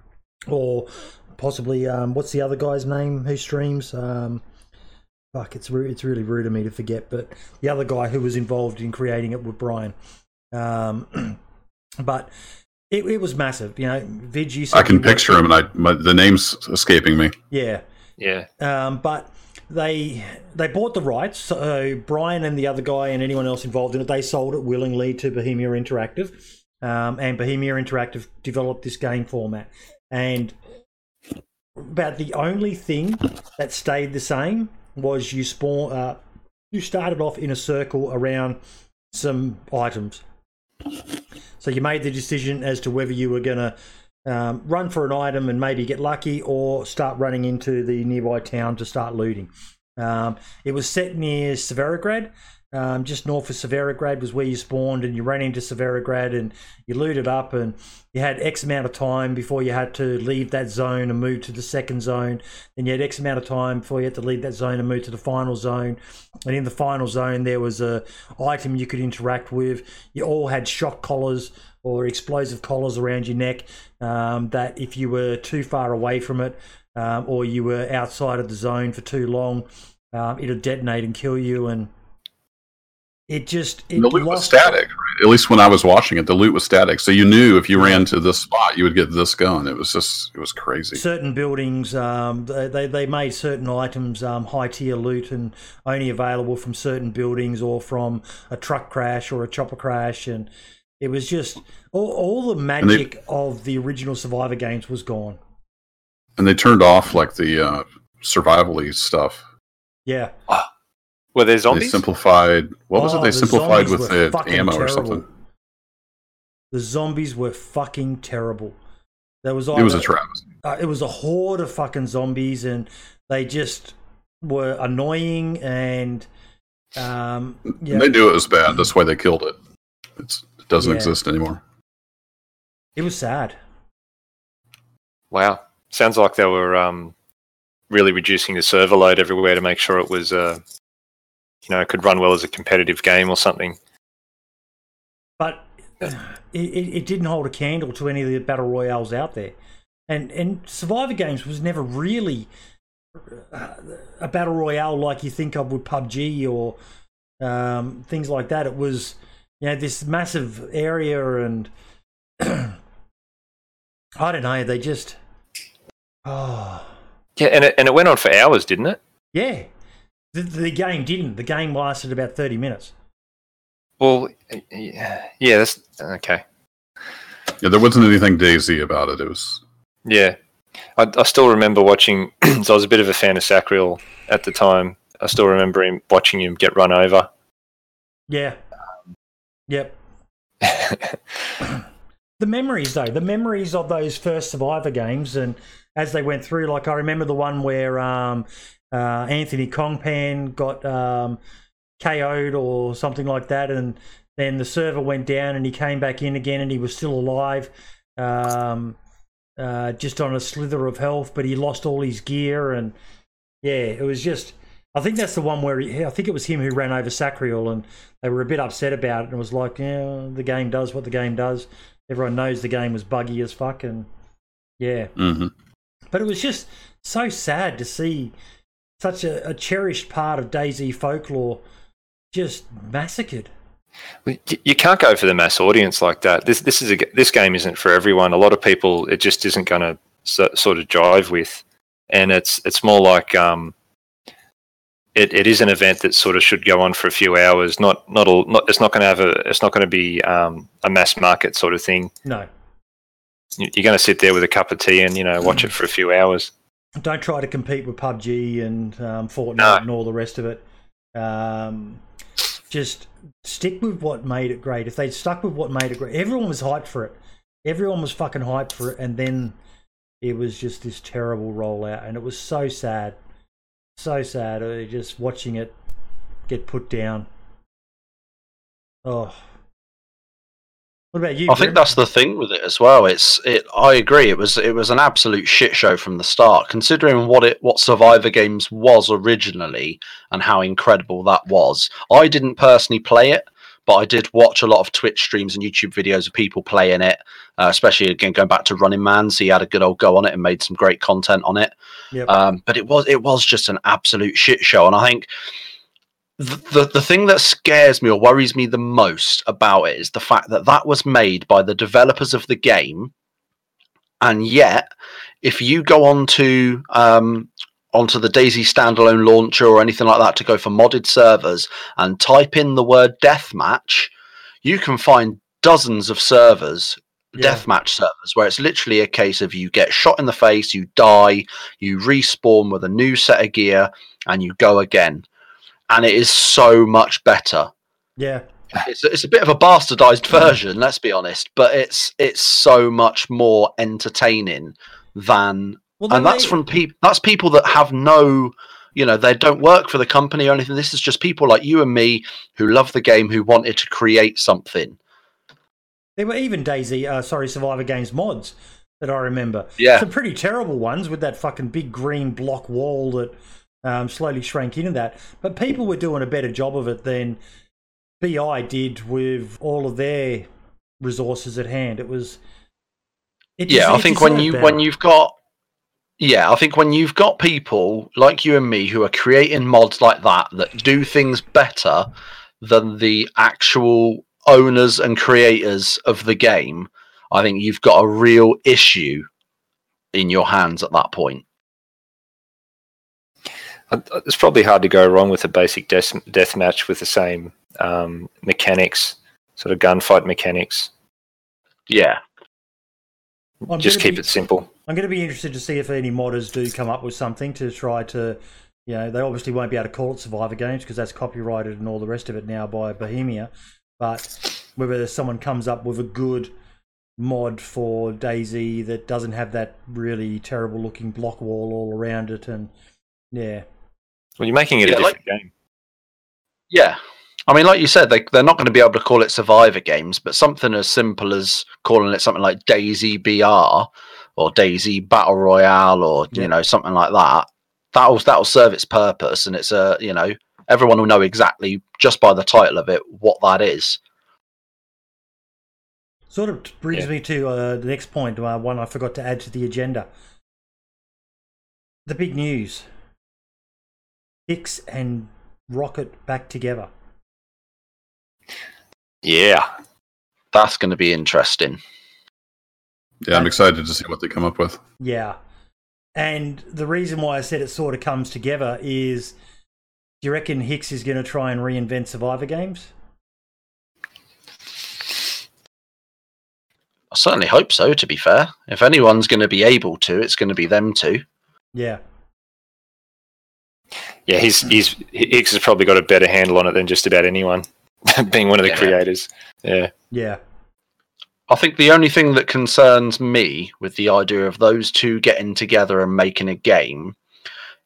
or possibly um, what's the other guy's name who streams. Um, fuck, it's re- it's really rude of me to forget, but the other guy who was involved in creating it with Brian. Um, but it, it was massive. You know, Vid, you I can picture him, and I my, the name's escaping me. Yeah, yeah. um, but they they bought the rights. So Brian and the other guy and anyone else involved in it, they sold it willingly to Bohemia Interactive, um, and Bohemia Interactive developed this game format. And about the only thing that stayed the same was you spawn. Uh, you started off in a circle around some items. So you made the decision as to whether you were going to um, run for an item and maybe get lucky, or start running into the nearby town to start looting. Um, it was set near Severograd, um, just north of Severograd was where you spawned, and you ran into Severograd and you looted up, and you had X amount of time before you had to leave that zone and move to the second zone. Then you had X amount of time before you had to leave that zone and move to the final zone. And in the final zone, there was a item you could interact with. You all had shock collars or explosive collars around your neck. Um, that if you were too far away from it, um, or you were outside of the zone for too long, um, it'll detonate and kill you. And it just it the loot was static. Right? At least when I was watching it, the loot was static. So you knew if you ran to this spot, you would get this gun. It was just, it was crazy. certain buildings um, they, they they made certain items um, high tier loot and only available from certain buildings or from a truck crash or a chopper crash and it was just all, all the they- magic of the original survivor games was gone And they turned off like the uh, survivally stuff. yeah Were there They zombies? simplified. What was Oh, it? They the simplified with the fucking ammo or something. the zombies were fucking terrible there was It was a either- travesty. uh, it was a horde of fucking zombies and they just were annoying and um yeah They knew it was bad. That's why they killed it. It's, it doesn't Yeah. exist anymore. it was sad Wow. Sounds like they were um, really reducing the server load everywhere to make sure it was, uh, you know, it could run well as a competitive game or something. but it, it, didn't hold a candle to any of the battle royales out there. And and Survivor Games was never really uh, a battle royale like you think of with PUBG or um, things like that. It was you know this massive area and I don't know. They just oh Yeah, and it, and it went on for hours, didn't it? yeah. The, the game didn't. The game lasted about thirty minutes. Well, yeah, yeah, that's okay. Yeah, there wasn't anything DayZ about it. It was Yeah, I, I still remember watching. so I was a bit of a fan of Sacriel at the time. I still remember him watching him get run over. Yeah. Yep. the memories though the memories of those first survivor games and as they went through like i remember the one where um, uh, anthony kongphan got um, ko'd or something like that and then the server went down and he came back in again and he was still alive um, uh, just on a slither of health but he lost all his gear and yeah it was just i think that's the one where he, i think it was him who ran over sacriel and they were a bit upset about it and it was like yeah the game does what the game does everyone knows the game was buggy as fuck and yeah mhm. but it was just so sad to see such a, a cherished part of DayZ folklore just massacred you can't go for the mass audience like that. This this is a, this game isn't for everyone. A lot of people it just isn't going to so, sort of jive with, and it's it's more like um, it, it is an event that sort of should go on for a few hours. Not not all. Not, it's not going to have a. It's not going to be um, a mass market sort of thing. no You- You're going to sit there with a cup of tea and you know watch it for a few hours. Don't try to compete with PUBG and um, Fortnite No. and all the rest of it. Um, just stick with what made it great. If they'd stuck with what made it great, everyone was hyped for it. Everyone was fucking hyped for it, and then it was just this terrible rollout, and it was so sad, so sad. uh, Just watching it get put down. Oh, what about you? I think that's the thing with it as well. It's it. I agree. It was it was an absolute shit show from the start, considering what it what Survivor Games was originally and how incredible that was. I didn't personally play it, but I did watch a lot of Twitch streams and YouTube videos of people playing it. Uh, especially again going back to Running Man, so he had a good old go on it and made some great content on it. Yep. Um, but it was it was just an absolute shit show, and I think the, the the thing that scares me or worries me the most about it is the fact that that was made by the developers of the game, and yet if you go on to um, onto the DayZ standalone launcher or anything like that to go for modded servers and type in the word deathmatch, you can find dozens of servers Yeah. deathmatch servers where it's literally a case of you get shot in the face, you die, you respawn with a new set of gear, and you go again. And it is so much better. yeah, it's it's a bit of a bastardized version, let's be honest, but it's it's so much more entertaining than Well, and that's they- from people that's people that have no you know they don't work for the company or anything this is just people like you and me who love the game who wanted to create something There were even DayZ, uh, sorry, Survivor Games mods that I remember. Yeah. Some pretty terrible ones with that fucking big green block wall that um, slowly shrank into that. But people were doing a better job of it than BI did with all of their resources at hand. It was. It yeah des- i think when you better. when you've got yeah i think when you've got people like you and me who are creating mods like that that do things better than the actual owners and creators of the game i think you've got a real issue in your hands at that point It's probably hard to go wrong with a basic death, death match with the same um, mechanics, sort of gunfight mechanics. yeah I'm Just keep be- it simple. I'm going to be interested to see if any modders do come up with something to try to, you know, they obviously won't be able to call it Survivor Games because that's copyrighted and all the rest of it now by Bohemia. But whether someone comes up with a good mod for DayZ that doesn't have that really terrible looking block wall all around it, and yeah, Well, you're making it Yeah, a like- different game. Yeah. I mean, like you said, they, they're not going to be able to call it Survivor games, but something as simple as calling it something like DayZ BR or DayZ Battle Royale or, Yeah. you know, something like that, that'll, that'll serve its purpose. And it's a, you know, everyone will know exactly just by the title of it what that is. sort of brings Yeah. me to uh, the next point, uh, one I forgot to add to the agenda. The big news: Hicks and Rocket back together. Yeah. That's going to be interesting. Yeah, I'm excited to see what they come up with. Yeah. And the reason why I said it sort of comes together is do you reckon Hicks is going to try and reinvent Survivor games? I certainly hope so, to be fair. If anyone's going to be able to, it's going to be them two. Yeah. Yeah, he's he's Hicks has probably got a better handle on it than just about anyone, being one of the Yeah. creators. Yeah. Yeah. I think the only thing that concerns me with the idea of those two getting together and making a game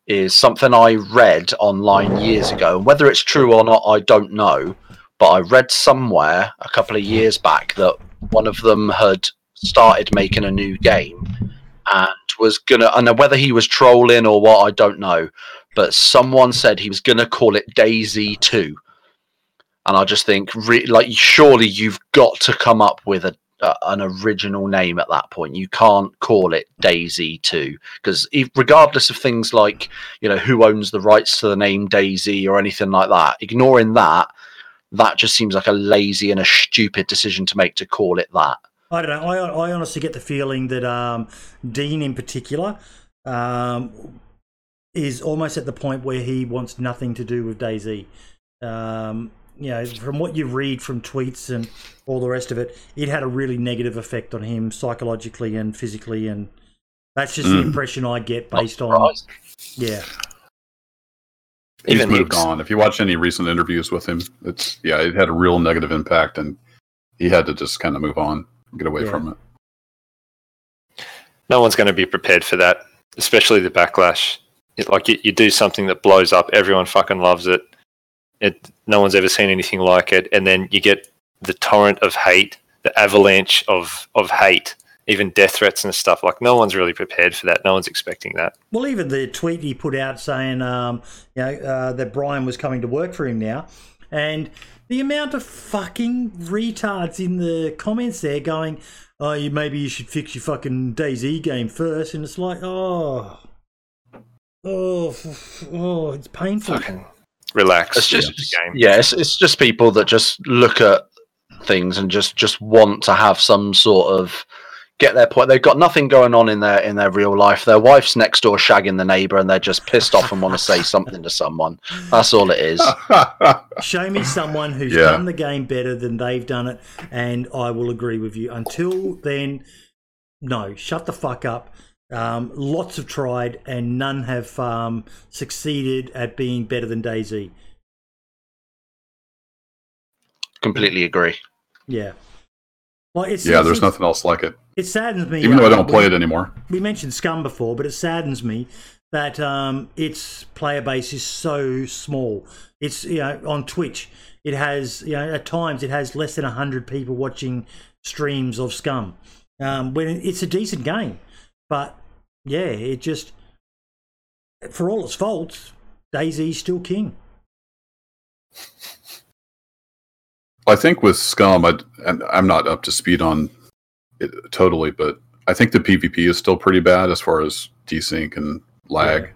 is something I read online years ago. And Whether it's true or not, I don't know. But I read somewhere a couple of years back that one of them had started making a new game and was gonna. I know whether he was trolling or what, I don't know. But someone said he was gonna call it DayZ Two. And I just think, re- like, surely you've got to come up with a uh, an original name at that point. You can't call it DayZ 2 because regardless of things like, you know, who owns the rights to the name DayZ or anything like that, ignoring that, that just seems like a lazy and a stupid decision to make to call it that. I don't know. I, I honestly get the feeling that um, Dean, in particular, um, is almost at the point where he wants nothing to do with DayZ. Um, you know, from what you read from tweets and all the rest of it, it had a really negative effect on him psychologically and physically, and that's just the Mm. impression I get based on. Yeah, He's Even moved Hicks. on. If you watch any recent interviews with him, it's yeah, it had a real negative impact, and he had to just kind of move on, get away Yeah. from it. No one's going to be prepared for that, especially the backlash. It, like you, you do something that blows up, everyone fucking loves it. It no one's ever seen anything like it, and then you get the torrent of hate, the avalanche of of hate, even death threats and stuff. Like no one's really prepared for that. No one's expecting that. Well, even the tweet he put out saying, um, you know, uh, that Brian was coming to work for him now, and the amount of fucking retards in the comments there going, "Oh, you maybe you should fix your fucking DayZ game first. and it's like, oh, oh, f- f- oh, it's painful. Fucking relax. It's just, It's a game. yeah, it's, it's just people that just look at things and just just want to have some sort of get their point. They've got nothing going on in their in their real life. Their wife's next door shagging the neighbor, and they're just pissed off and want to say something to someone. That's all it is. Show me someone who's Yeah. done the game better than they've done it, and I will agree with you. Until then, no, shut the fuck up. Um, lots have tried, and none have um, succeeded at being better than DayZ. completely agree. Yeah. Well, it's, Yeah, it's- there's it's- nothing else like it. It saddens me. Even though I don't play we- it anymore. we mentioned Scum before, but it saddens me that um, its player base is so small. It's you know on Twitch, it has you know at times it has less than hundred people watching streams of Scum. Um, when it's a decent game, but yeah, it just for all its faults, DayZ's still king. I think with Scum, I, and I'm not up to speed on it totally, but I think the PvP is still pretty bad as far as desync and lag. Yeah.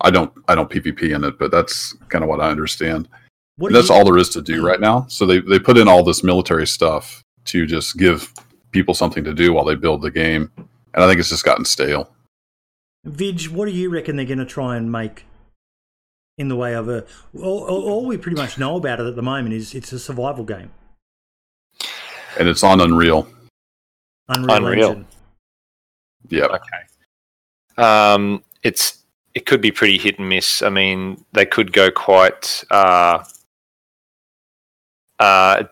I don't I don't PvP in it, but that's kind of what I understand. What that's you- all there is to do hmm. right now. So they they put in all this military stuff to just give people something to do while they build the game, and I think it's just gotten stale. Vidge, what do you reckon they're going to try and make in the way of a? All, all, all we pretty much know about it at the moment is it's a survival game. And it's on Unreal. Unreal. Unreal. Engine. Yeah, Okay. Um, it's it could be pretty hit and miss. I mean, they could go quite. Uh, uh,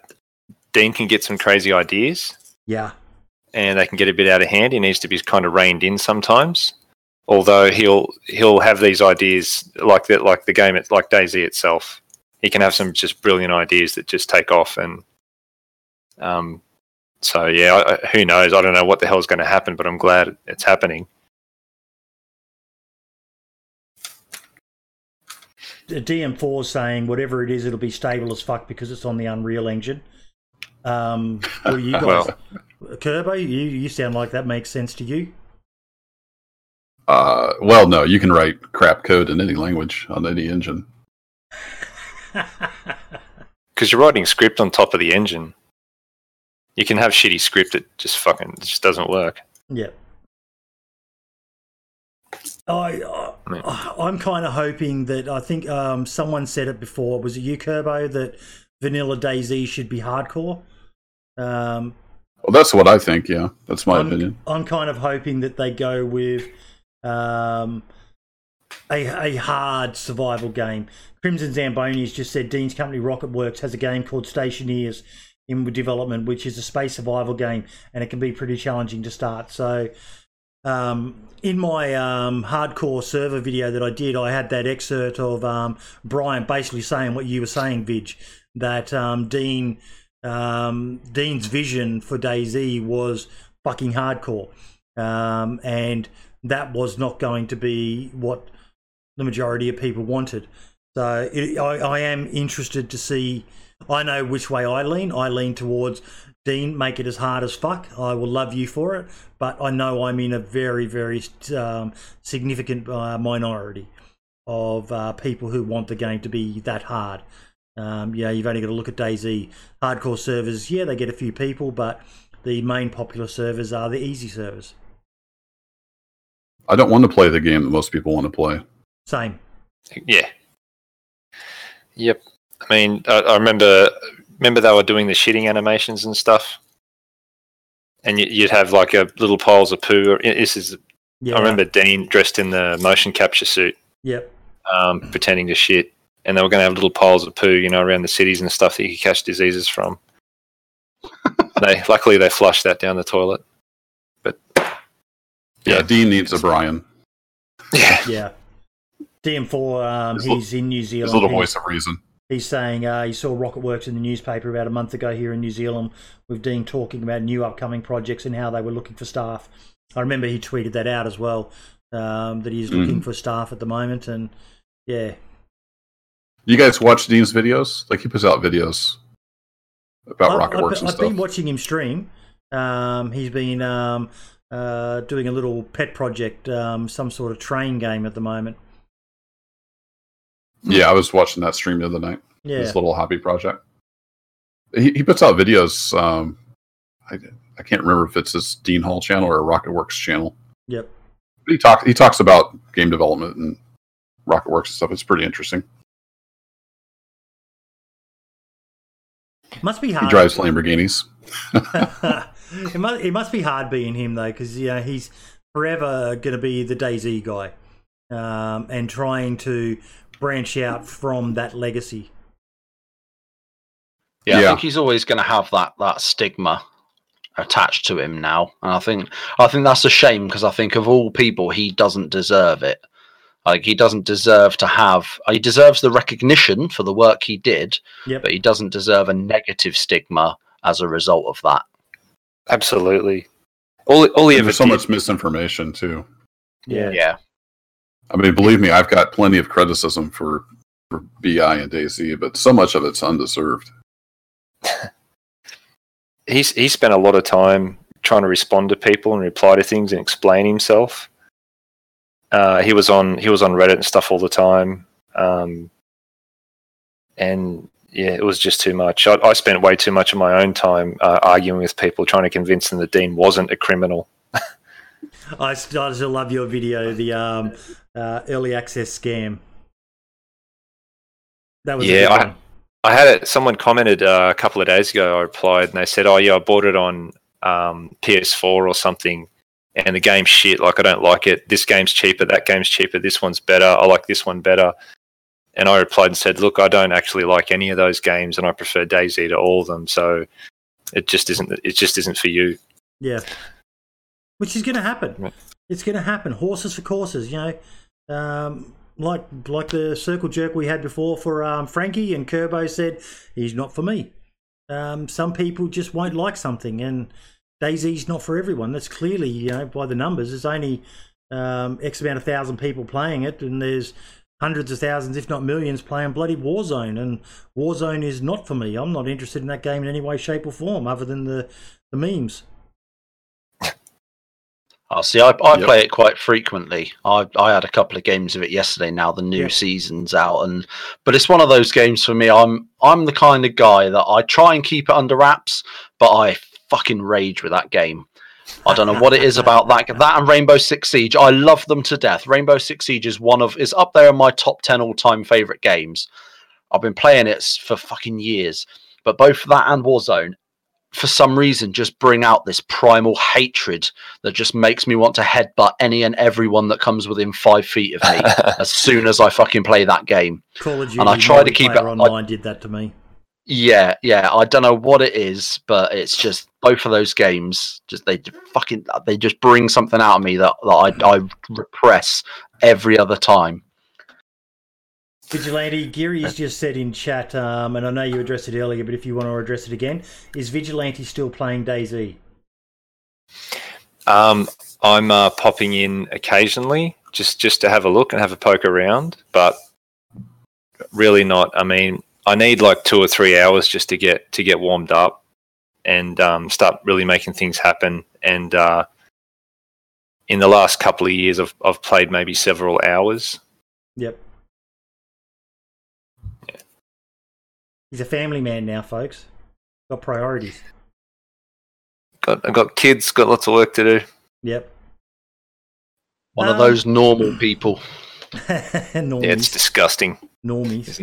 Dean can get some crazy ideas, Yeah. And they can get a bit out of hand. He needs to be kind of reined in sometimes. Although he'll he'll have these ideas like that, like the game, like DayZ itself. He can have some just brilliant ideas that just take off, and um, so yeah, I, I- who knows? I don't know what the hell's going to happen, but I'm glad it's happening. DM4 is saying whatever it is, it'll be stable as fuck because it's on the Unreal Engine. Um, what do you guys? Well- Kerbo, you you sound like that makes sense to you. Uh, well, no, you can write crap code in any language on any engine. because you're writing script on top of the engine. You can have shitty script that just fucking just doesn't work. yeah. I, I I'm kind of hoping that I think um, someone said it before. Was it you, Kerbo, that Vanilla DayZ should be hardcore? Um, Well, that's what I think. Yeah, that's my I'm, opinion. I'm kind of hoping that they go with um, a, a hard survival game. Crimson Zamboni has just said Dean's company RocketWerkz has a game called Stationeers in development, which is a space survival game, and it can be pretty challenging to start. So, um, in my um, hardcore server video that I did, I had that excerpt of um, Brian basically saying what you were saying, Vidge, that um, Dean um, Dean's vision for DayZ was fucking hardcore, um, and that was not going to be what the majority of people wanted. So it, I, I am interested to see. I know which way I lean. I lean towards Dean. Make it as hard as fuck. I will love you for it, but I know I'm in a very, very um, significant uh, minority of uh, people who want the game to be that hard. Um, yeah, you've only got to look at DayZ. hardcore servers. Yeah, they get a few people, but the main popular servers are the easy servers. I don't want to play the game that most people want to play. Same. Yeah. Yep. I mean, I, I remember remember they were doing the shitting animations and stuff, and you, you'd have like a little piles of poo. This is Yeah. I remember Dean dressed in the motion capture suit, Yep. um, pretending to shit, and they were going to have little piles of poo, you know, around the cities and stuff that you could catch diseases from. they luckily they flushed that down the toilet. But Yeah, Yeah. Dean needs a Brian. yeah, Yeah. DM4, um, His little- he's in New Zealand. His little voice of reason. He's saying uh, he saw RocketWerkz in the newspaper about a month ago here in New Zealand with Dean talking about new upcoming projects and how they were looking for staff. I remember he tweeted that out as well, um, that he's looking Mhm. for staff at the moment. And yeah, You guys watch Dean's videos? Like he puts out videos about I've- Rocket I've, Works and stuff. I've stuff. been watching him stream. Um, he's been um, uh, doing a little pet project, um, some sort of train game at the moment. yeah, I was watching that stream the other night. Yeah, His little hobby project. He, he puts out videos. Um, I, I can't remember if it's his Dean Hall channel or RocketWerkz channel. yep. But he talks he talks about game development and RocketWerkz and stuff. It's pretty interesting. Must be hard. He drives Lamborghinis. it must it must be hard being him though, because you know he's forever going to be the DayZ guy, um, and trying to branch out from that legacy. Yeah, I think he's always going to have that that stigma attached to him now, and I think I think that's a shame because I think of all people, he doesn't deserve it. Like he doesn't deserve to have. Uh, he deserves the recognition for the work he did, Yep. but he doesn't deserve a negative stigma as a result of that. Absolutely. All all he And ever there's so did- much misinformation too. Yeah. Yeah, I mean, believe me, I've got plenty of criticism for for BI and DayZ, but so much of it's undeserved. he's he spent a lot of time trying to respond to people and reply to things and explain himself. Uh, he was on he was on Reddit and stuff all the time, um, and yeah, it was just too much. I, I spent way too much of my own time uh, arguing with people, trying to convince them that Dean wasn't a criminal. I started to love your video, the um, uh, early access scam. That was Yeah, I- I had it. Someone commented uh, a couple of days ago. I replied, and they said, "Oh yeah, I bought it on um, PS4 or something, and the game's shit. Like I don't like it. This game's cheaper. That game's cheaper. This one's better. I like this one better." And I replied and said, "Look, I don't actually like any of those games, and I prefer DayZ to all of them. So it just isn't. It just isn't for you." Yeah. Which is going to happen. It's going to happen. Horses for courses, you know. Um, like like the circle jerk we had before for um, Frankie and Kerbo said, he's not for me. Um, some people just won't like something, and DayZ's not for everyone. That's clearly, you know, by the numbers. There's only um, X amount of thousand people playing it, and there's hundreds of thousands, if not millions, playing bloody Warzone. And Warzone is not for me. I'm not interested in that game in any way, shape, or form, other than the, the memes. Oh, see, I, I Yep. play it quite frequently. I I had a couple of games of it yesterday. Now the new Yeah. season's out, and but it's one of those games for me. I'm I'm the kind of guy that I try and keep it under wraps, but I fucking rage with that game. I don't know what it is about that that and Rainbow Six Siege. I love them to death. Rainbow Six Siege is one of is up there in my top ten all time favorite games. I've been playing it for fucking years, but both that and Warzone, for some reason, just bring out this primal hatred that just makes me want to headbutt any and everyone that comes within five feet of me as soon as I fucking play that game. Call of Duty And I try to keep it- multiplayer I- did that to me. Yeah, yeah. I don't know what it is, but it's just both of those games. Just they fucking they just bring something out of me that, that I, I repress every other time. Vigilante, Geary's just said in chat, um, and I know you addressed it earlier, but if you want to address it again, is Vigilante still playing DayZ? Um, I'm uh, popping in occasionally just just to have a look and have a poke around, but really not. I mean, I need like two or three hours just to get to get warmed up and um, start really making things happen. And uh, in the last couple of years, I've I've played maybe several hours. Yep. He's a family man now, folks. Got priorities. Got I've got kids, got lots of work to do. Yep. One Um, of those normal people. normies. Yeah, it's disgusting. Normies.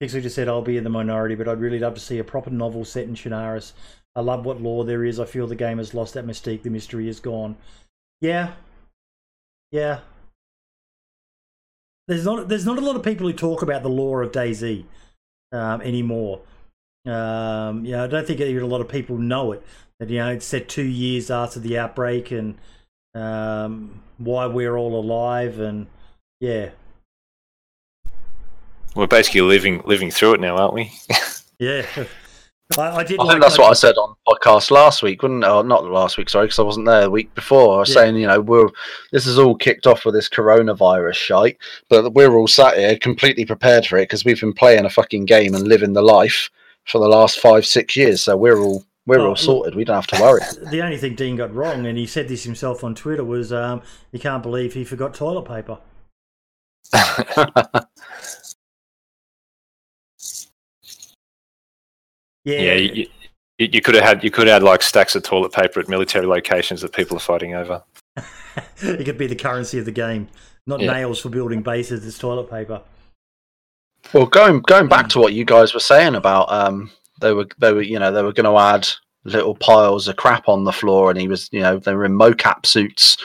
Pixel just said, I'll be in the minority, but I'd really love to see a proper novel set in Chernarus. I love what lore there is. I feel the game has lost that mystique. The mystery is gone. Yeah. Yeah. There's not there's not a lot of people who talk about the lore of DayZ um, anymore. Um, you know, I don't think even a lot of people know it. That you know, it's set two years after the outbreak and um, why we're all alive and yeah, We're basically living living through it now, aren't we? yeah. I, I did. I like think that's what I said on podcast last week, wasn't it? Or not last week, sorry, because I wasn't there the week before. I was Yeah. saying, you know, we're this is all kicked off with this coronavirus shite, but we're all sat here completely prepared for it because we've been playing a fucking game and living the life for the last five, six years. So we're all we're Oh, all sorted. We don't have to worry. The only thing Dean got wrong, and he said this himself on Twitter, was um, he can't believe he forgot toilet paper. Yeah, yeah, you, you, you could have had you could have had like stacks of toilet paper at military locations that people are fighting over. it could be the currency of the game, not Yeah. nails for building bases. It's toilet paper. Well, going going back to what you guys were saying about um, they were they were you know they were going to add little piles of crap on the floor, and he was you know they were in mocap suits,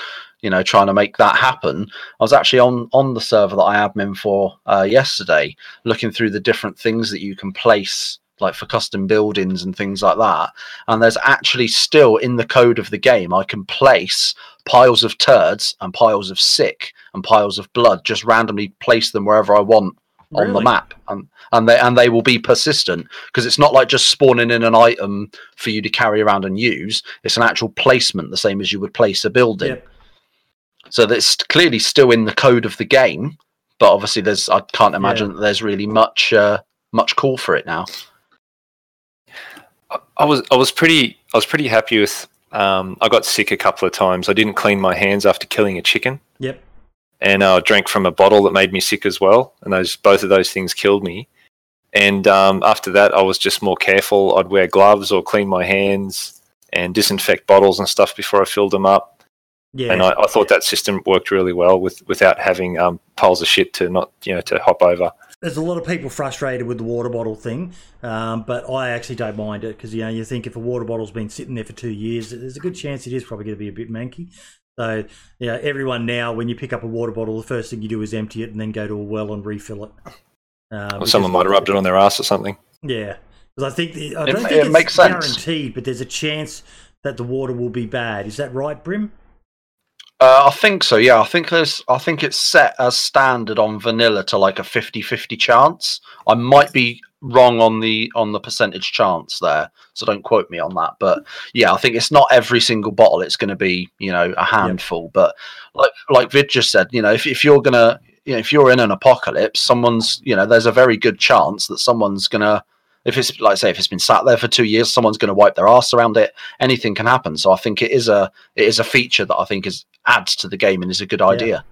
you know, trying to make that happen. I was actually on on the server that I admin for uh, yesterday, looking through the different things that you can place, like for custom buildings and things like that. And there's actually still in the code of the game, I can place piles of turds and piles of sick and piles of blood, just randomly place them wherever I want on the map, and and they and they will be persistent because it's not like just spawning in an item for you to carry around and use. It's an actual placement, the same as you would place a building. Yep. So that's clearly still in the code of the game, but obviously there's I can't imagine that there's really much uh, much call for it now. I- I was I was pretty I was pretty happy with. Um, I got sick a couple of times. I didn't clean my hands after killing a chicken, Yep. and I drank from a bottle that made me sick as well. And those both of those things killed me. And um, after that, I was just more careful. I'd wear gloves or clean my hands and disinfect bottles and stuff before I filled them up. Yeah. And I, I thought that system worked really well with without having um, piles of shit to not you know to hop over. There's a lot of people frustrated with the water bottle thing, um, but I actually don't mind it because you know you think if a water bottle's been sitting there for two years, there's a good chance it is probably going to be a bit manky. So yeah, everyone now when you pick up a water bottle, the first thing you do is empty it and then go to a well and refill it. Uh, Or someone might have rubbed it on their ass or something. Yeah, because I think the, I don't ma- think it it's makes sense. guaranteed, but there's a chance that the water will be bad. Is that right, Brim? Uh, I think so. Yeah, I think there's. I think it's set as standard on vanilla to like a 50-50 chance. I might be wrong on the on the percentage chance there, so don't quote me on that. But yeah, I think it's not every single bottle. It's going to be you know a handful. But like like Vid just said, you know, if if you're gonna you know if you're in an apocalypse, someone's you know there's a very good chance that someone's gonna. If it's like I say, if it's been sat there for two years, someone's going to wipe their ass around it. Anything can happen. So I think it is a it is a feature that I think is adds to the game and is a good idea.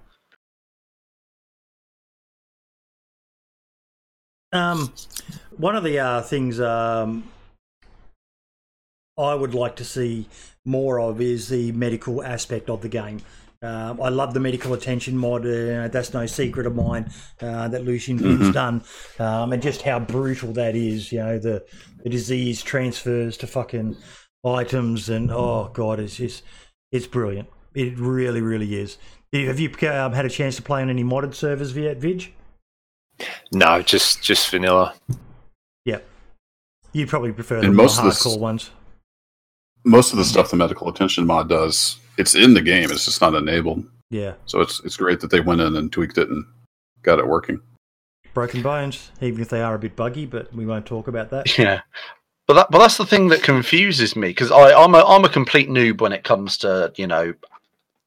Um, one of the uh, things um, I would like to see more of is the medical aspect of the game. Um, I love the medical attention mod. Uh, that's no secret of mine uh, that Lucian Vin's done, um, and just how brutal that is. You know, the the disease transfers to fucking items, and oh god, it's just it's brilliant. It really, really is. Have you um, had a chance to play on any modded servers yet, Vidge? No, just just vanilla. Yep. You probably prefer the more most of this- hardcore ones. Most of the stuff the medical attention mod does, it's in the game. It's just not enabled. Yeah. So it's it's great that they went in and tweaked it and got it working. Broken bones, even if they are a bit buggy, but we won't talk about that. Yeah. But that, but that's the thing that confuses me because I'm a I'm a complete noob when it comes to you know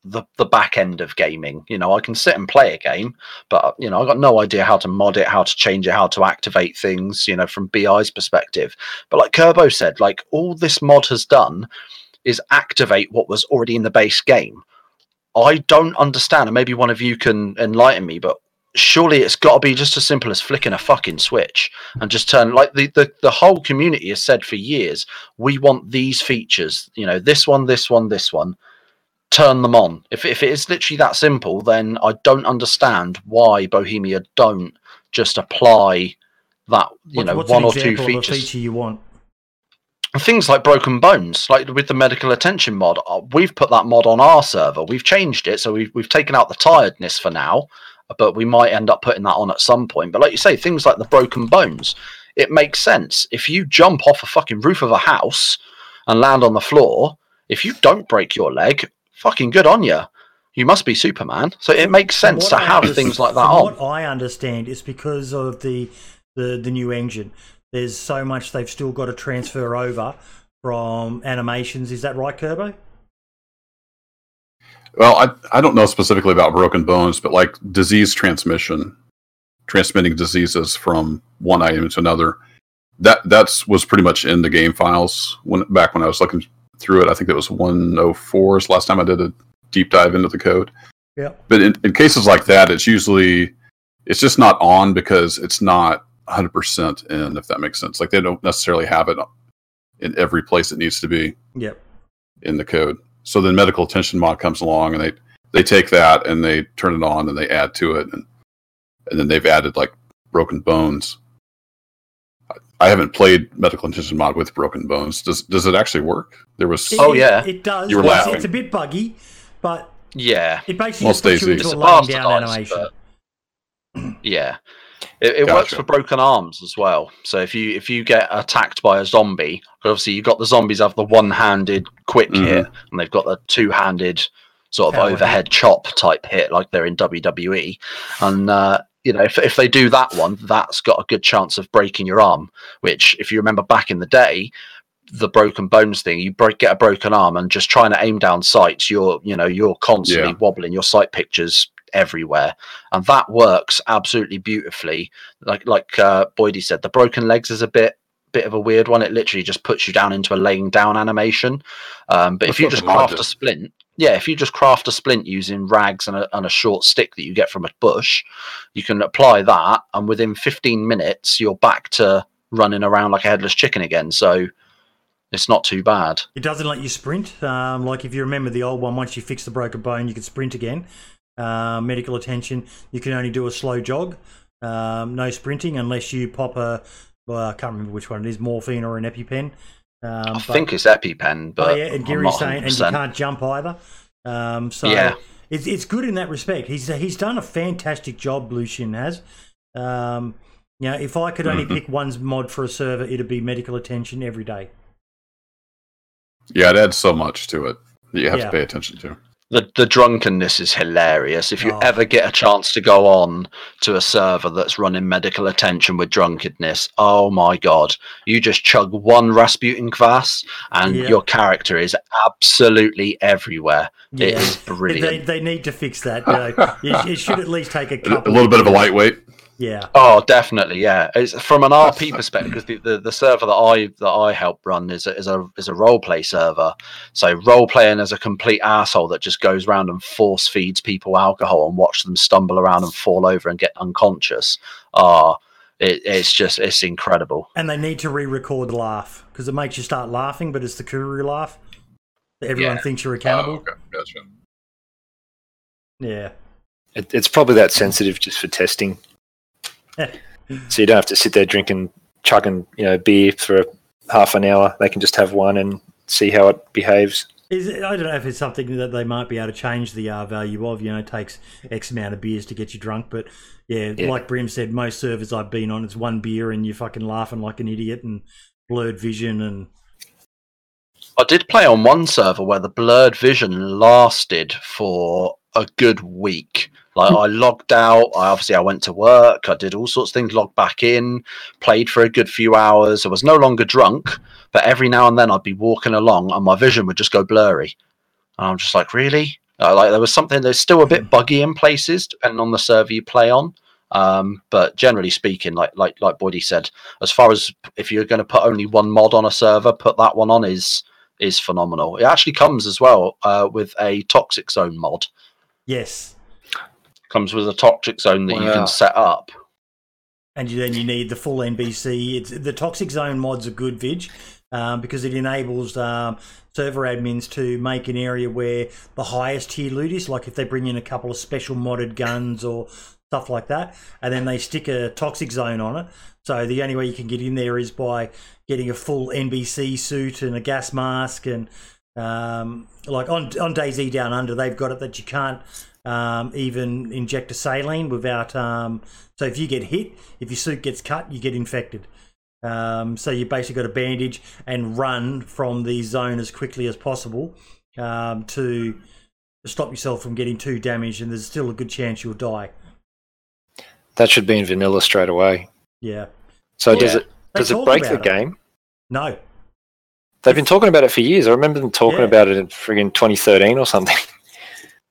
the the back end of gaming. You know, I can sit and play a game, but you know, I've got no idea how to mod it, how to change it, how to activate things. You know, from BI's perspective. But like Kerbo said, like all this mod has done is activate what was already in the base game. I don't understand, and maybe one of you can enlighten me, but surely it's got to be just as simple as flicking a fucking switch and just turn like the, the the whole community has said for years we want these features you know this one this one this one turn them on if, if it is literally that simple then i don't understand why bohemia don't just apply that you What- know one or two example of a features feature you want? Things like broken bones like with the medical attention mod uh, we've put that mod on our server. We've changed it so we've, we've taken out the tiredness for now but we might end up putting that on at some point. But like you say things like the broken bones it makes sense. If you jump off a fucking roof of a house and land on the floor if you don't break your leg fucking good on you you must be superman. So it makes sense to I have things like that from on. What I understand is because of the, the the new engine. There's so much they've still got to transfer over from animations. Is that right, Kerbo? Well, I I don't know specifically about broken bones, but like disease transmission, transmitting diseases from one item to another. That that's was pretty much in the game files when back when I was looking through it. I think it was 104 is last time I did a deep dive into the code. Yeah. But in, in cases like that, it's usually it's just not on because it's not 100% in, if that makes sense. Like they don't necessarily have it in every place it needs to be Yep. in the code. So then medical attention mod comes along and they they take that and they turn it on and they add to it and and then they've added like broken bones. I- I haven't played medical attention mod with broken bones. Does does it actually work? There was Oh, yeah. it does. You were It's- laughing. It's a bit buggy, but Yeah, It basically Well, puts you into It's a a laying down animation. but- yeah. It, it works for broken arms as well. So if you if you get attacked by a zombie, obviously you've got the zombies have the one-handed quick Mhm. hit, and they've got the two-handed sort of Power hit. overhead chop type hit, like they're in WWE. And uh, you know, if if they do that one, that's got a good chance of breaking your arm. Which, if you remember back in the day, the broken bones thing, you break, get a broken arm and just trying to aim down sights, you're you know you're constantly Yeah. wobbling your sight pictures everywhere, and that works absolutely beautifully. Like like uh, Boydie said, the broken legs is a bit bit of a weird one. It literally just puts you down into a laying down animation. Um, but That's if you just craft a splint, yeah, if you just craft a splint using rags and a, and a short stick that you get from a bush, you can apply that, and within 15 minutes, you're back to running around like a headless chicken again. So it's not too bad. It doesn't let you sprint. Um, like if you remember the old one, once you fix the broken bone, you can sprint again. Uh, medical attention, you can only do a slow jog, um, no sprinting unless you pop a. Well, I can't remember which one it is, morphine or an EpiPen. Um, I but- think it's EpiPen, but oh yeah, and Gary's saying, and you can't jump either. Um, so Yeah. it's it's good in that respect. He's he's done a fantastic job. Lucian has. Um, you know, if I could only Mhm. pick one's mod for a server, it'd be medical attention every day. Yeah, it adds so much to it that you have Yeah. to pay attention to. The the drunkenness is hilarious. If you Oh. ever get a chance to go on to a server that's running medical attention with drunkenness, oh my god, you just chug one Rasputin kvass and Yeah. your character is absolutely everywhere. It Yeah. is They, brilliant. they need to fix that. You know. it, it should at least take a A, couple. a little bit of a lightweight. Yeah. Oh, definitely, yeah. It's from an RP perspective because the, the, the server that I that I help run is a, is a is a role play server. So role playing as a complete asshole that just goes around and force feeds people alcohol and watch them stumble around and fall over and get unconscious. Ah, it, it's just it's incredible. And they need to re-record the laugh because it makes you start laughing, but it's the Kuru laugh. that Everyone Yeah. thinks you're Oh, accountable. okay, gotcha. Yeah. It, it's probably that sensitive just for testing. So you don't have to sit there drinking, chugging, you know, beer for half an hour. They can just have one and see how it behaves. Is it, I don't know if it's something that they might be able to change the R value of. You know, it takes X amount of beers to get you drunk, but yeah, Yeah. like Brim said, most servers I've been on, it's one beer and you're fucking laughing like an idiot and blurred vision and I did play on one server where the blurred vision lasted for a good week. Like I logged out, I obviously I went to work, I did all sorts of things, logged back in, played for a good few hours. I was no longer drunk, but every now and then I'd be walking along and my vision would just go blurry. And I'm just like, really? Uh, like there was something there's still a bit buggy in places depending on the server you play on. Um, but generally speaking, like like like Boydie said, as far as if you're going to put only one mod on a server, put that one on is is phenomenal. It actually comes as well uh, with a toxic zone mod. Yes, Comes with a toxic zone that you can set up. and you, then you need the full NBC. It's the toxic zone mods are good, Vig, um, because it enables um, server admins to make an area where the highest tier loot is. Like if they bring in a couple of special modded guns or stuff like that, and then they stick a toxic zone on it. So the only way you can get in there is by getting a full NBC suit and a gas mask and um, like on on DayZ Down Under, they've got it that you can't um, even inject a saline without. Um, so if you get hit, if your suit gets cut, you get infected. Um, so you basically got to bandage and run from the zone as quickly as possible um, to stop yourself from getting too damaged, and there's still a good chance you'll die. That should be in vanilla straight away. Yeah. So does it They does it break the it. game? No. They've been talking about it for years. I remember them talking Yeah. about it in friggin' 2013 or something.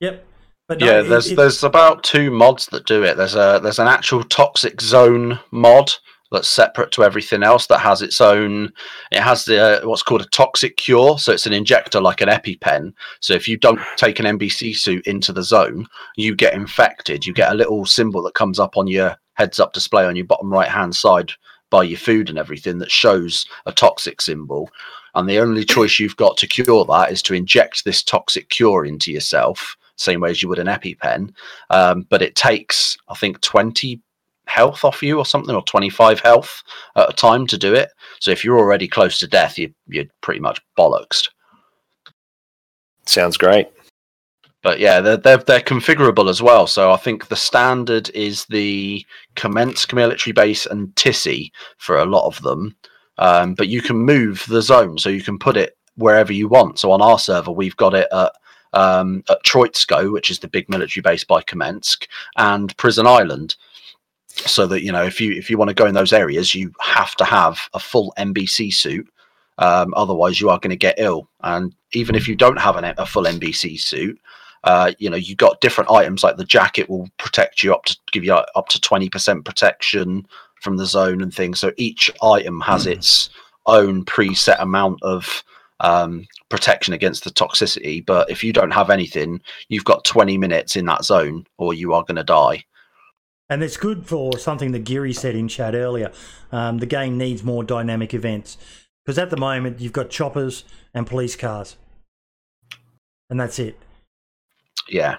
Yep. But no, yeah, it- there's it- there's about two mods that do it. There's a there's an actual toxic zone mod that's separate to everything else that has its own. It has the uh, what's called a toxic cure, so it's an injector like an EpiPen. So if you don't take an NBC suit into the zone, you get infected. You get a little symbol that comes up on your heads up display on your bottom right hand side by your food and everything that shows a toxic symbol. And the only choice you've got to cure that is to inject this toxic cure into yourself, same way as you would an EpiPen. Um, but it takes, I think, 20 health off you or something, or 25 health at a time to do it. So if you're already close to death, you, you're pretty much bollocksed. Sounds great. But yeah, they're, they're they're configurable as well. So I think the standard is the Kamensk military base and Tisy for a lot of them. Um, but you can move the zone, so you can put it wherever you want. So on our server, we've got it at um, at Troitskoe, which is the big military base by Kamensk, and Prison Island. So that you know, if you if you want to go in those areas, you have to have a full NBC suit. Um, otherwise, you are going to get ill. And even if you don't have an, a full NBC suit, uh, you know you got different items like the jacket will protect you up to give you up to twenty percent protection from the zone and things. So each item has its own preset amount of um, protection against the toxicity. But if you don't have anything, you've got 20 minutes in that zone or you are going to die. And it's good for something that Geary said in chat earlier. Um, the game needs more dynamic events because at the moment you've got choppers and police cars, and that's it. Yeah.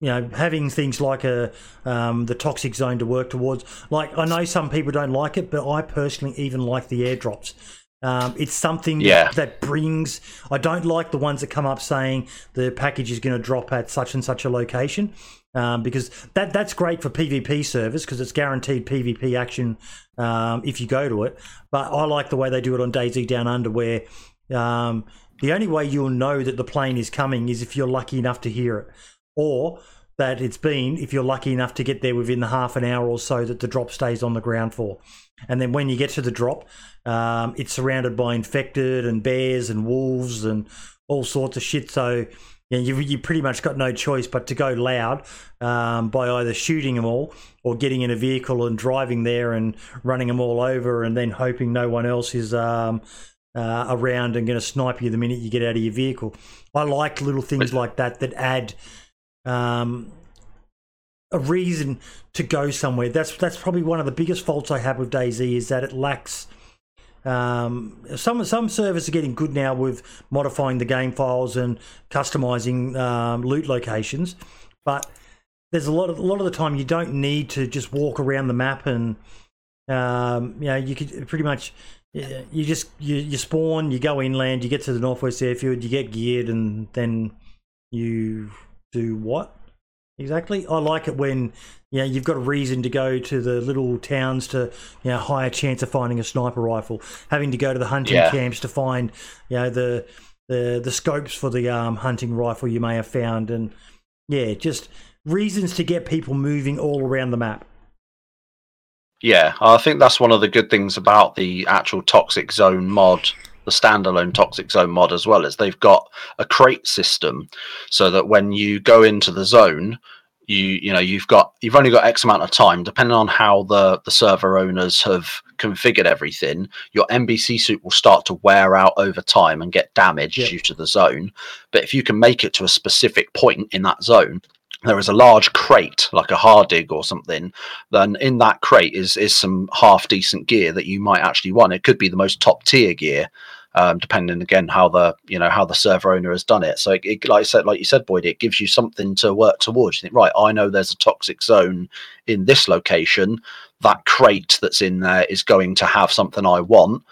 You know, having things like a um, the toxic zone to work towards. Like I know some people don't like it, but I personally even like the airdrops um, it's something Yeah. that, that brings. I don't like the ones that come up saying the package is going to drop at such and such a location, um, because that that's great for PvP servers because it's guaranteed PvP action um, if you go to it. But I like the way they do it on DayZ Down Under, where um, the only way you'll know that the plane is coming is if you're lucky enough to hear it, or that it's been if you're lucky enough to get there within the half an hour or so that the drop stays on the ground for. And then when you get to the drop, um, it's surrounded by infected and bears and wolves and all sorts of shit. So you, know, you, you pretty much got no choice but to go loud um, by either shooting them all or getting in a vehicle and driving there and running them all over and then hoping no one else is um, uh, around and going to snipe you the minute you get out of your vehicle. I like little things like that that add um, a reason to go somewhere. That's that's probably one of the biggest faults I have with DayZ is that it lacks. Um, some some servers are getting good now with modifying the game files and customizing um, loot locations, but there's a lot of a lot of the time you don't need to just walk around the map and um, you know you could pretty much you just you, you spawn, you go inland, you get to the northwest airfield, you get geared, and then you do what exactly? I like it when you know, you've got a reason to go to the little towns to you know higher chance of finding a sniper rifle, having to go to the hunting Yeah. camps to find you know the the the scopes for the um, hunting rifle you may have found, and yeah, just reasons to get people moving all around the map. Yeah, I think that's one of the good things about the actual Toxic Zone mod, the standalone Toxic Zone mod as well, is they've got a crate system so that when you go into the zone, you you know you've got you've only got X amount of time, depending on how the the server owners have configured everything. Your NBC suit will start to wear out over time and get damaged due to the zone. But if you can make it to a specific point in that zone, there is a large crate like a hardig or something then in that crate is is some half decent gear that you might actually want. It could be the most top tier gear, um, depending again how the you know how the server owner has done it. So it, it- like I said, like you said, Boyd, it gives you something to work towards. You think, right, I know there's a toxic zone in this location. That crate that's in there is going to have something I want,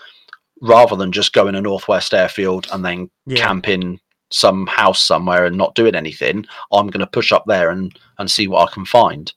rather than just going to Northwest Airfield and then Yeah. camp in some house somewhere and not doing anything. I'm going to push up there and and see what I can find.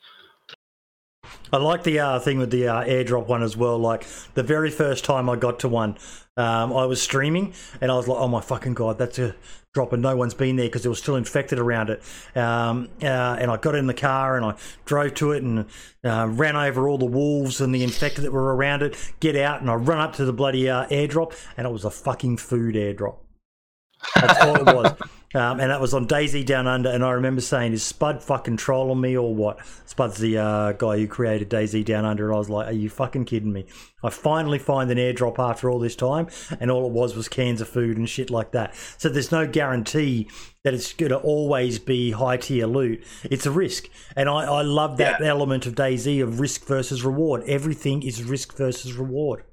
I like the uh, thing with the uh, airdrop one as well. Like the very first time I got to one, um, I was streaming and I was like, "Oh my fucking god, that's a drop!" And no one's been there because it was still infected around it. Um, uh, and I got in the car and I drove to it and uh, ran over all the wolves and the infected that were around it. Get out and I run up to the bloody uh, airdrop and it was a fucking food airdrop. That's all it was. Um, and that was on DayZ Down Under. And I remember saying, is Spud fucking trolling me or what? Spud's the uh, guy who created DayZ Down Under. And I was like, are you fucking kidding me? I finally find an airdrop after all this time. And all it was was cans of food and shit like that. So there's no guarantee that it's going to always be high tier loot. It's a risk. And I, I love that element of DayZ of risk versus reward. Everything is risk versus reward.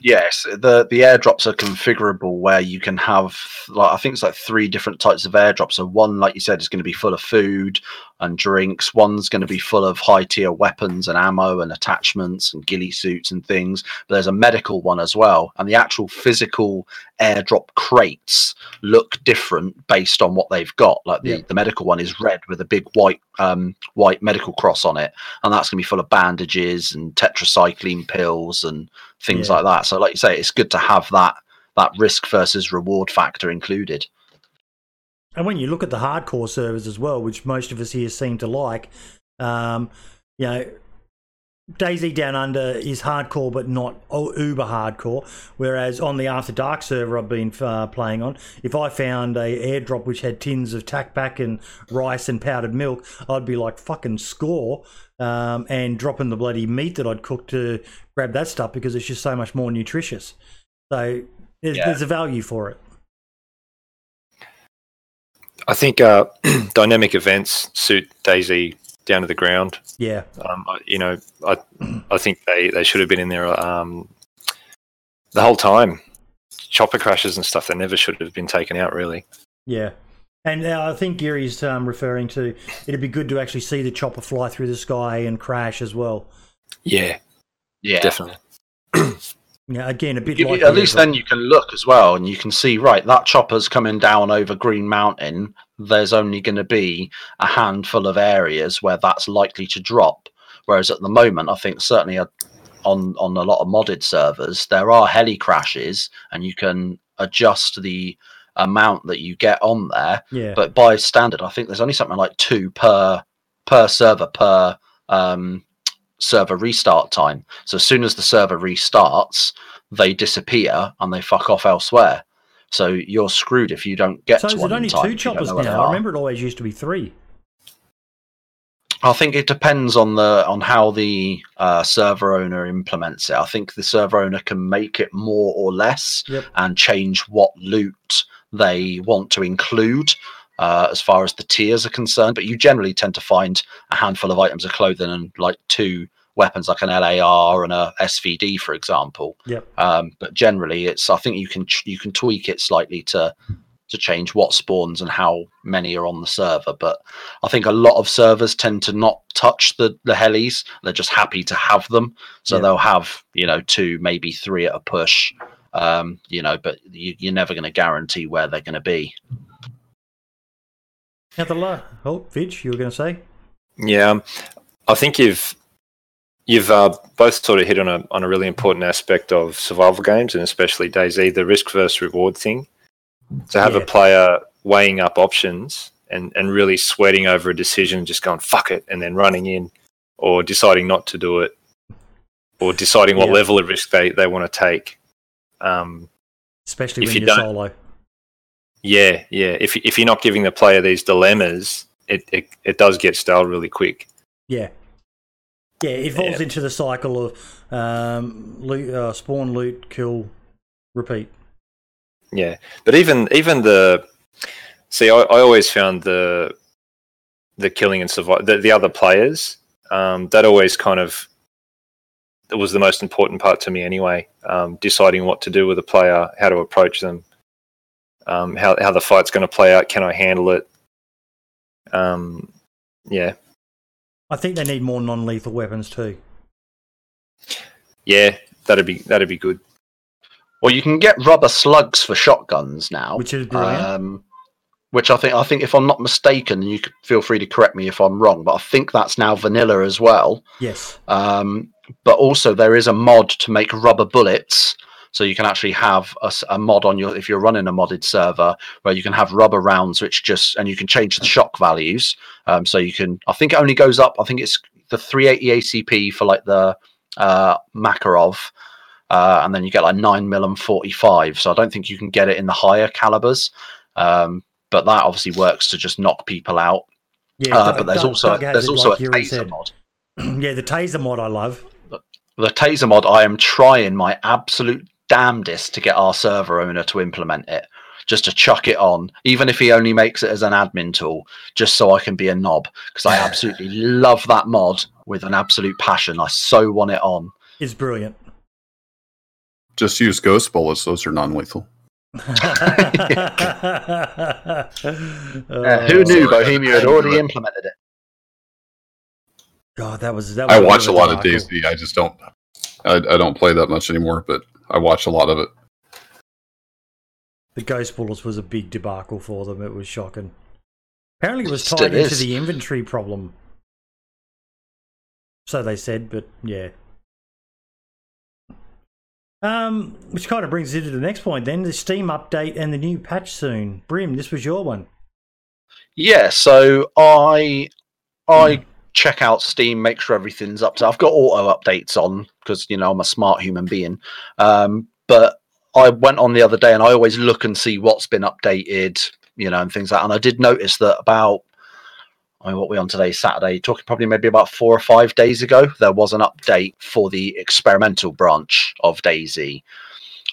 Yes, the the airdrops are configurable where you can have like I think it's like three different types of airdrops. So one, like you said, is going to be full of food and drinks. One's going to be full of high tier weapons and ammo and attachments and ghillie suits and things. But there's a medical one as well, and the actual physical airdrop crates look different based on what they've got. Like the, Yeah. the medical one is red with a big white um white medical cross on it, and that's going to be full of bandages and tetracycline pills and things Yeah. like that. So, like you say, it's good to have that that risk versus reward factor included. And when you look at the hardcore servers as well, which most of us here seem to like, um, you know, DayZ Down Under is hardcore, but not uber hardcore. Whereas on the After Dark server I've been uh, playing on, if I found a airdrop which had tins of tack pack and rice and powdered milk, I'd be like fucking score um, and dropping the bloody meat that I'd cooked to grab that stuff because it's just so much more nutritious. So there's, Yeah. there's a value for it. I think uh, dynamic events suit Daisy down to the ground. Yeah. Um, I- you know, I I think they, they should have been in there um, the whole time. Chopper crashes and stuff. They never should have been taken out. Really. Yeah. And uh, I think Gary's um, referring to it'd be good to actually see the chopper fly through the sky and crash as well. Yeah, Yeah, definitely. Yeah, again, a bit You- like at least airdrop. then you can look as well, and you can see right that chopper's coming down over Green Mountain. There's only going to be a handful of areas where that's likely to drop. Whereas at the moment, I think certainly uh, on on a lot of modded servers, there are heli crashes, and you can adjust the amount that you get on there. Yeah. but by standard, I think there's only something like two per per server per um, server restart time. So as soon as the server restarts, they disappear and they fuck off elsewhere. So you're screwed if you don't get so to is one it only time two if you don't choppers know where they now? I remember it always used to be three. I think it depends on the on how the uh, server owner implements it. I think the server owner can make it more or less Yep. and change what loot they want to include uh, as far as the tiers are concerned. But you generally tend to find a handful of items of clothing and like two weapons, like an LAR and a SVD, for example. Yep. Um, but generally, it's I think you can you can tweak it slightly to to change what spawns and how many are on the server. But I think a lot of servers tend to not touch the the helis. They're just happy to have them, so Yeah. they'll have you know two, maybe three at a push. Um, you know, but you, you're never going to guarantee where they're going to be. Now the la- oh, Vidge, you were going to say? Yeah, I think you've you've uh, both sort of hit on a on a really important aspect of survival games, and especially DayZ, the risk versus reward thing. To have Yeah. a player weighing up options and and really sweating over a decision, just going fuck it, and then running in, or deciding not to do it, or deciding what Yeah. level of risk they they want to take. Um, Especially If when you you're don't- solo. yeah, yeah. If if you're not giving the player these dilemmas, it it, it does get stale really quick. Yeah. Yeah, it falls Yeah. into the cycle of um, loot, uh, spawn, loot, kill, repeat. Yeah, but even even the see, I, I always found the the killing and survive the, the other players um, that always kind of that was the most important part to me anyway. Um, deciding what to do with a player, how to approach them, um, how how the fight's going to play out. Can I handle it? Um, yeah, I think they need more non-lethal weapons too. yeah, that'd be that'd be good. Well, you can get rubber slugs for shotguns now, Which is brilliant. Um, which I think I think if I'm not mistaken, and you could feel free to correct me if I'm wrong, but I think that's now vanilla as well. Yes. Um, but also there is a mod to make rubber bullets, so you can actually have a mod on your if you're running a modded server where you can have rubber rounds, which just and you can change the shock values. Um, so you can I think it only goes up. I think it's the 380 ACP for like the uh, Makarov. Uh, and then you get like 9 mil and 45 so i don't think you can get it in the higher calibers um, but that obviously works to just knock people out Yeah, uh, but there's also there's also like a taser said. mod yeah, the taser mod I love. the taser mod i am trying my absolute damnedest to get our server owner to implement it just to chuck it on even if he only makes it as an admin tool just so i can be a knob because i absolutely love that mod with an absolute passion i so want it on It's brilliant. Just use ghost bullets; those are non-lethal. Uh, Uh, who knew Bohemia had already implemented it? God, that was that. Was I watch a lot of debacle. DayZ. I just don't. I, I don't play that much anymore, but I watch a lot of it. The Ghost Bullets was a big debacle for them. It was shocking. Apparently, it was tied into the inventory problem. So they said, but yeah. Um, which kind of brings us into the next point. Then the Steam update and the new patch soon. Brim, this was your one. Yeah, so I I check out Steam, make sure everything's up to. I've got auto updates on because you know I'm a smart human being. Um, but I went on the other day and I always look and see what's been updated, you know, and things like. that. And I did notice that about. I mean, what are we on today? Saturday. Talking probably maybe about four or five days ago, there was an update for the experimental branch of DayZ.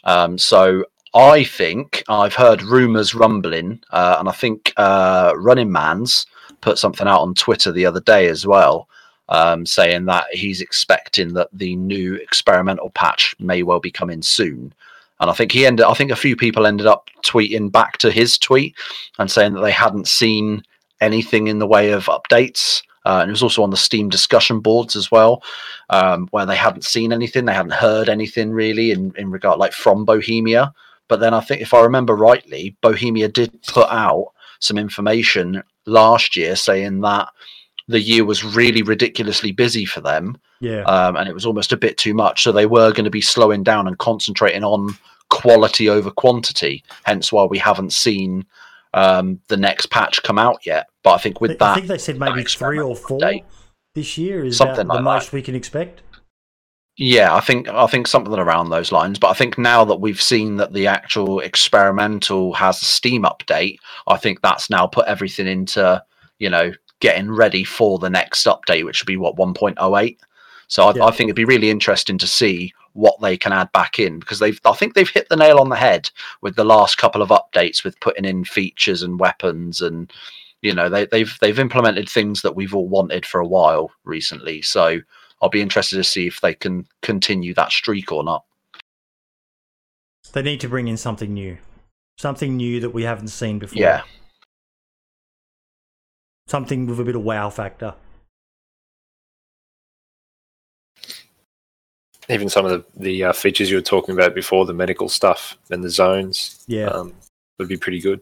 Um, so I think I've heard rumors rumbling, uh, and I think uh, Running Man's put something out on Twitter the other day as well, um, saying that he's expecting that the new experimental patch may well be coming soon. And I think he ended. I think a few people ended up tweeting back to his tweet and saying that they hadn't seen anything in the way of updates. Uh, and it was also on the Steam discussion boards as well, um, where they hadn't seen anything, they hadn't heard anything really in, in regard like from Bohemia. But then I think, if I remember rightly, Bohemia did put out some information last year saying that the year was really ridiculously busy for them, Yeah. um, and it was almost a bit too much. So they were going to be slowing down and concentrating on quality over quantity. Hence why we haven't seen um, the next patch come out yet. But I think with I that, I think they said maybe three or four update. this year is Something about the like most we can expect. Yeah, I think I think something around those lines. But I think now that we've seen that the actual experimental has a Steam update, I think that's now put everything into you know getting ready for the next update, which would be what 1.08. So I, Yeah. I think it'd be really interesting to see what they can add back in because they've I think they've hit the nail on the head with the last couple of updates with putting in features and weapons and you know they, they've they've implemented things that we've all wanted for a while recently. So I'll be interested to see if they can continue that streak or not. They need to bring in something new, something new that we haven't seen before. Yeah, something with a bit of wow factor. Even some of the, the uh, features you were talking about before, the medical stuff and the zones, Yeah, um, would be pretty good.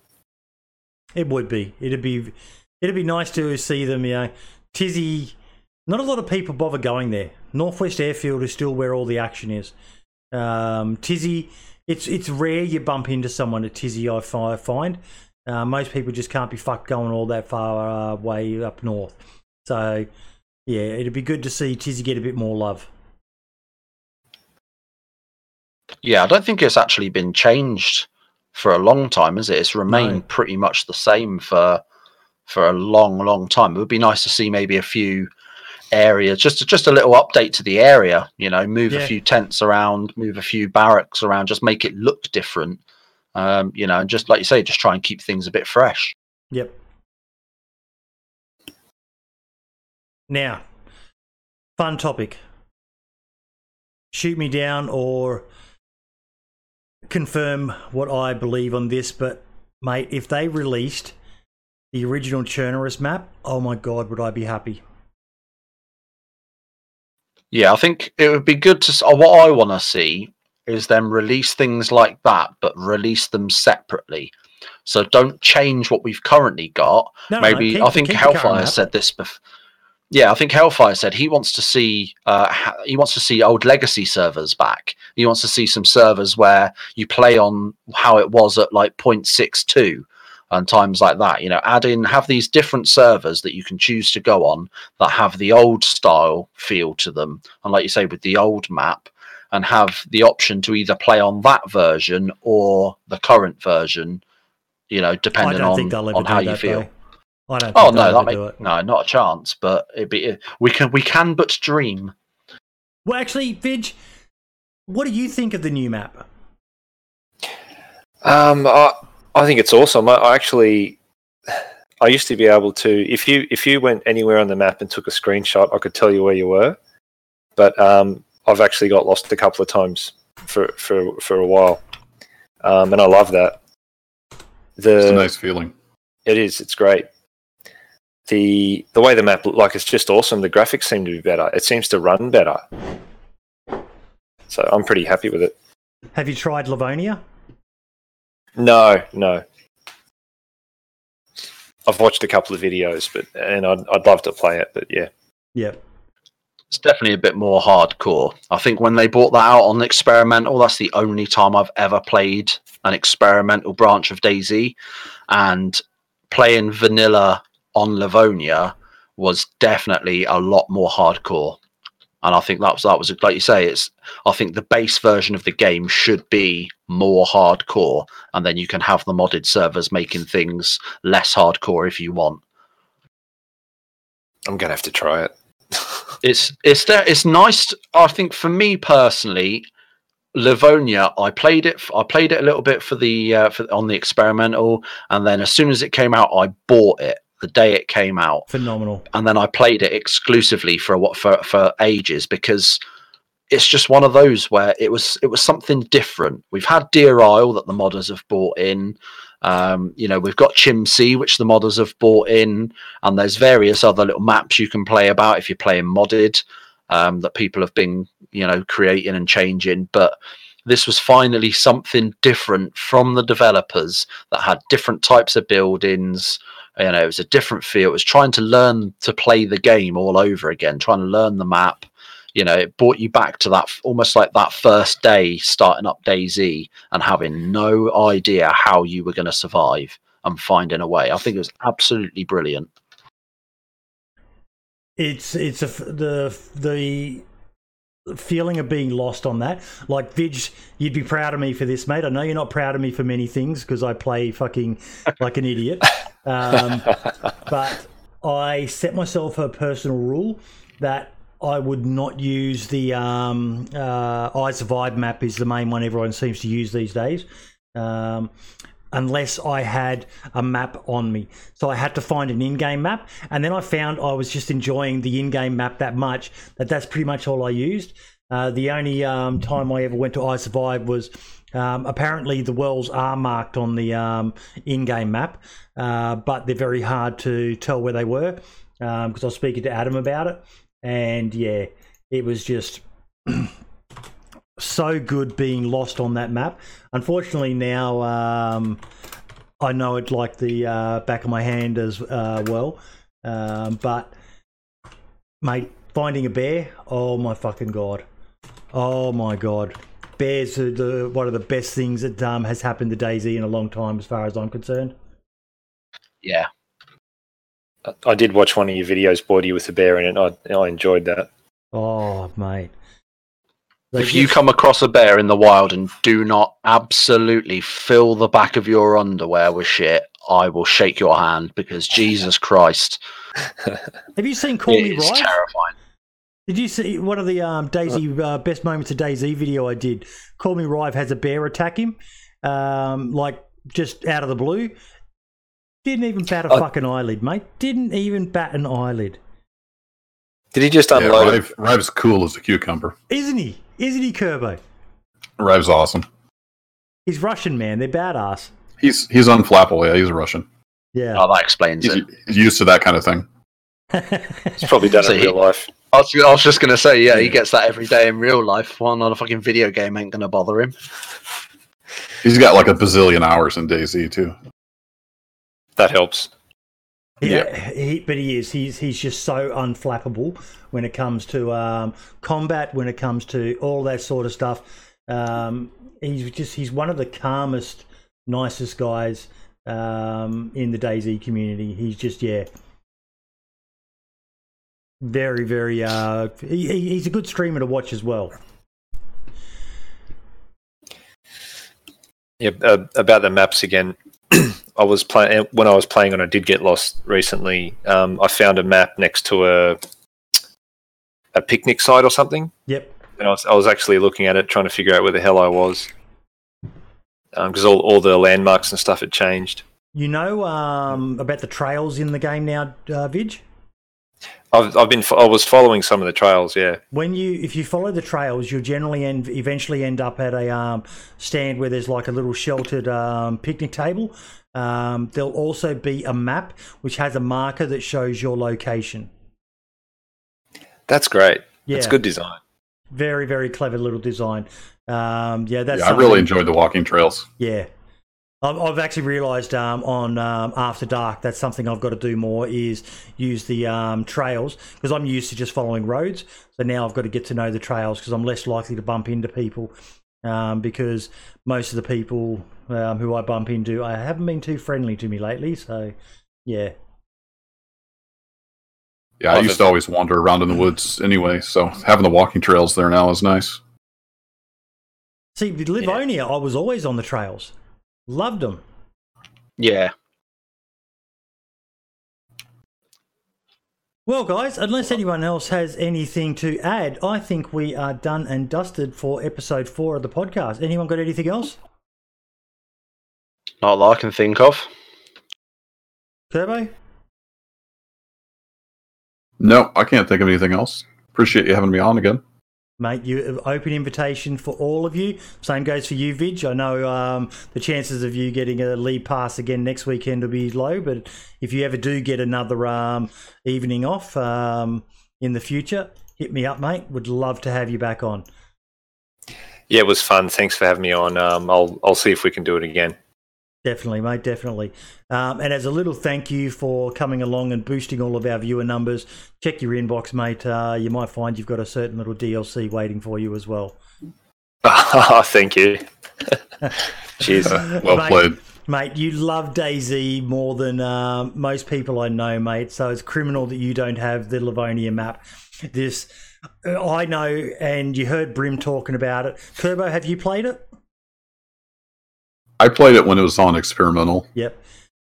it would be. It'd be. It'd be nice to see them. You know, Tisy. Not a lot of people bother going there. Northwest Airfield is still where all the action is. Um, Tisy. It's it's rare you bump into someone at Tisy. I find uh, most people just can't be fucked going all that far uh, way up north. So yeah, it'd be good to see Tisy get a bit more love. Yeah. I don't think it's actually been changed for a long time, is it? It's remained No. pretty much the same for for a long, long time. It would be nice to see maybe a few areas, just just a little update to the area. You know, move Yeah. a few tents around, move a few barracks around, just make it look different. Um, you know, and just like you say, just try and keep things a bit fresh. Yep. Now, fun topic. Shoot me down or confirm what I believe on this, but mate, if they released the original Chernarus map, oh my god, would I be happy? Yeah, I think it would be good to. uh, What I want to see is them release things like that, but release them separately. So don't change what we've currently got. No, no, Maybe keep- I think keep the current Hellfire said this before. Yeah, I think Hellfire said he wants to see uh, he wants to see old legacy servers back. He wants to see some servers where you play on how it was at like 0.62 and times like that. You know, add in have these different servers that you can choose to go on that have the old style feel to them, and like you say with the old map, and have the option to either play on that version or the current version. You know, depending on think they'll ever on how you feel. though. I don't. Oh no, that ever make, do it. no, not a chance. But it'd be we can we can but dream. Well, actually, Vidge, what do you think of the new map? Um, I, I think it's awesome. I, I actually, I used to be able to if you if you went anywhere on the map and took a screenshot, I could tell you where you were. But um, I've actually got lost a couple of times for for for a while, um, and I love that. The It's a nice feeling. it is. It's great. The the way the map look like it's just awesome. The graphics seem to be better. It seems to run better. So I'm pretty happy with it. Have you tried Livonia? No, no. I've watched a couple of videos, but and I'd I'd love to play it, but yeah. Yep. It's definitely a bit more hardcore. I think when they brought that out on experimental, that's the only time I've ever played an experimental branch of DayZ, and playing vanilla on Livonia was definitely a lot more hardcore. And I think that was that was like you say, it's I think the base version of the game should be more hardcore, and then you can have the modded servers making things less hardcore if you want. I'm gonna have to try it. it's it's there it's nice i think for me personally livonia i played it I played it a little bit for the uh, for, on the experimental and then as soon as it came out i bought it the day it came out. Phenomenal. and then i played it exclusively for what for for ages because it's just one of those where it was it was something different. We've had deer isle that the modders have bought in. Um, you know we've got Chiemsee which the modders have bought in. And there's various other little maps you can play about if you're playing modded um, that people have been you know creating and changing. But this was finally something different from the developers that had different types of buildings you know it was a different feel. It was trying to learn to play the game all over again trying to learn the map. You know it brought you back to that almost like that first day starting up DayZ and having no idea how you were going to survive and finding a way. I think it was absolutely brilliant. It's it's a, the the feeling of being lost on that. Like Vidge, you'd be proud of me for this, mate. I know you're not proud of me for many things because I play fucking like an idiot. Um, but I set myself a personal rule that I would not use the um, uh, iZurvive map is the main one everyone seems to use these days. Um, unless I had a map on me. So I had to find an in-game map, and then I found I was just enjoying the in-game map that much that that's pretty much all I used. Uh, the only um, time I ever went to iZurvive was um, apparently the wells are marked on the um, in-game map, uh, but they're very hard to tell where they were because I was speaking to Adam about it, and yeah, it was just so good being lost on that map. Unfortunately, now um, I know it like the uh, back of my hand as uh, well. Um, but, mate, finding a bear, oh my fucking god. Oh my god. Bears are the, one of the best things that um, has happened to DayZ in a long time, as far as I'm concerned. yeah I- did watch one of your videos, Boydie, with the bear in it. I I enjoyed that. Oh, mate. They if you just- come across a bear in the wild and do not absolutely fill the back of your underwear with shit, I will shake your hand because Jesus Christ, have you seen Call Me it is Right? terrifying. Did you see one of the um, DayZ uh, best moments of DayZ video I did? Call Me Rive has a bear attack him, um, like just out of the blue. Didn't even bat a I- fucking eyelid, mate. Didn't even bat an eyelid. Did he just Yeah, unload it? Rive, Rive's cool as a cucumber. Isn't he? Isn't he, Kerbo? Rive's awesome. He's Russian, man. They're badass. He's he's unflappable. Yeah, he's a Russian. Yeah. Oh, that explains He's, it. he's used to that kind of thing. He's probably done it in he- real life. I was, I was just going to say, yeah, he gets that every day in real life. One on a fucking video game ain't going to bother him. He's got like a bazillion hours in DayZ too. That helps. Yeah, he, but he is. He's he's just so unflappable when it comes to um, combat, when it comes to all that sort of stuff. Um, he's just he's one of the calmest, nicest guys um, in the DayZ community. He's just yeah, very very. Uh, he- he's a good streamer to watch as well. Yeah, uh, about the maps again. I was playing when I was playing and I did get lost recently. Um, I found a map next to a a picnic site or something, Yep. and I was I was actually looking at it, trying to figure out where the hell I was, because all all the landmarks and stuff had changed. You know um, about the trails in the game now, uh, Vidge? I've, I've been, I was following some of the trails. Yeah. when you if you follow the trails, you'll generally end, eventually end up at a um, stand where there's like a little sheltered um, picnic table. Um, there'll also be a map which has a marker that shows your location. That's great. Yeah, It's good design. Very very clever little design. Um, yeah, that's yeah, I really enjoyed the walking trails. Yeah. I've, I've actually realised um, on um, After Dark that's something I've got to do more is use the um, trails because I'm used to just following roads. So now I've got to get to know the trails because I'm less likely to bump into people um, because most of the people um, who I bump into I haven't been too friendly to me lately. So yeah, Yeah, I used to always wander around in the woods anyway, so having the walking trails there now is nice. see with Livonia I was always on the trails, loved them. Yeah. Well, guys, unless anyone else has anything to add, I think we are done and dusted for episode four of the podcast. Anyone got anything else? Not that I can think of. Turbo? No, I can't think of anything else. Appreciate you having me on again. Mate, you open invitation for all of you. Same goes for you, Vidge. I know um, the chances of you getting a lead pass again next weekend will be low, but if you ever do get another um, evening off um, in the future, hit me up, mate. Would love to have you back on. Yeah, it was fun. Thanks for having me on. Um, I'll, I'll see if we can do it again. Definitely, mate. Definitely. Um, and as a little thank you for coming along and boosting all of our viewer numbers, check your inbox, mate. Uh, you might find you've got a certain little DLC waiting for you as well. Thank you. Cheers. well Mate, played. Mate, you love DayZ more than um, most people I know, mate. So it's criminal that you don't have the Livonia map. This, uh, I know, and you heard Brim talking about it. Turbo, have you played it? I played it when it was on experimental. Yep.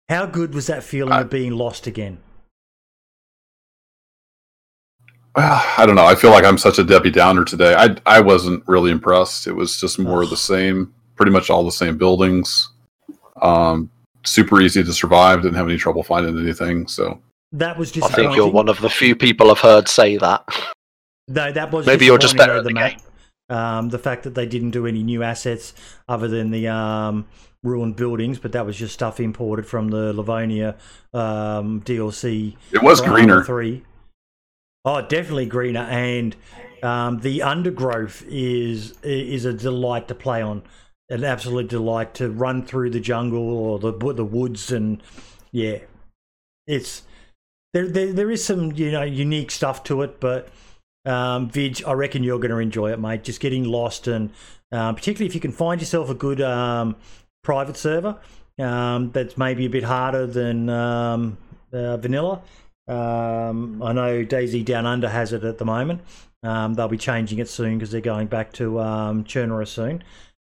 How good was that feeling I- of being lost again? I don't know. I feel like I'm such a Debbie Downer today. I I wasn't really impressed. It was just more of the same, pretty much all the same buildings. Um, super easy to survive. Didn't have any trouble finding anything. So That was I think you're one of the few people I've heard say that. No, that was Maybe you're just better though, at the map. Um, the fact that they didn't do any new assets other than the um, ruined buildings, but that was just stuff imported from the Livonia um, DLC. it was greener. Three. Oh, definitely greener, and um, the undergrowth is is a delight to play on. An absolute delight to run through the jungle or the the woods, and yeah, it's there. There, there is some you know unique stuff to it, but um, Vidge, I reckon you're going to enjoy it, mate. Just getting lost, and um, particularly if you can find yourself a good um, private server um, that's maybe a bit harder than um, uh, vanilla. Um, I know DayZ Down Under has it at the moment. Um, they'll be changing it soon because they're going back to um, Chernarus soon.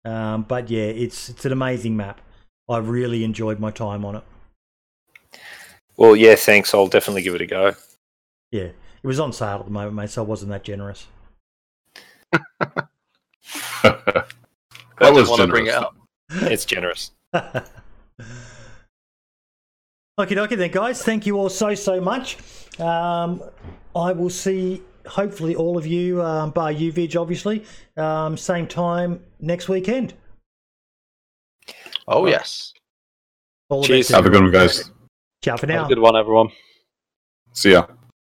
Um, but yeah, it's it's an amazing map. I really enjoyed my time on it. Well, yeah, thanks. I'll definitely give it a go. Yeah, it was on sale at the moment, mate, so I wasn't that generous. that I was didn't want to bring it generous. up. It's generous. Okay, okay, then, guys. Thank you all so so much. Um, I will see hopefully all of you, um, bar you, Vidge, obviously, um, same time next weekend. Oh, yes. All Cheers. Have a good one, guys. Ciao for Have a good one, everyone. See ya.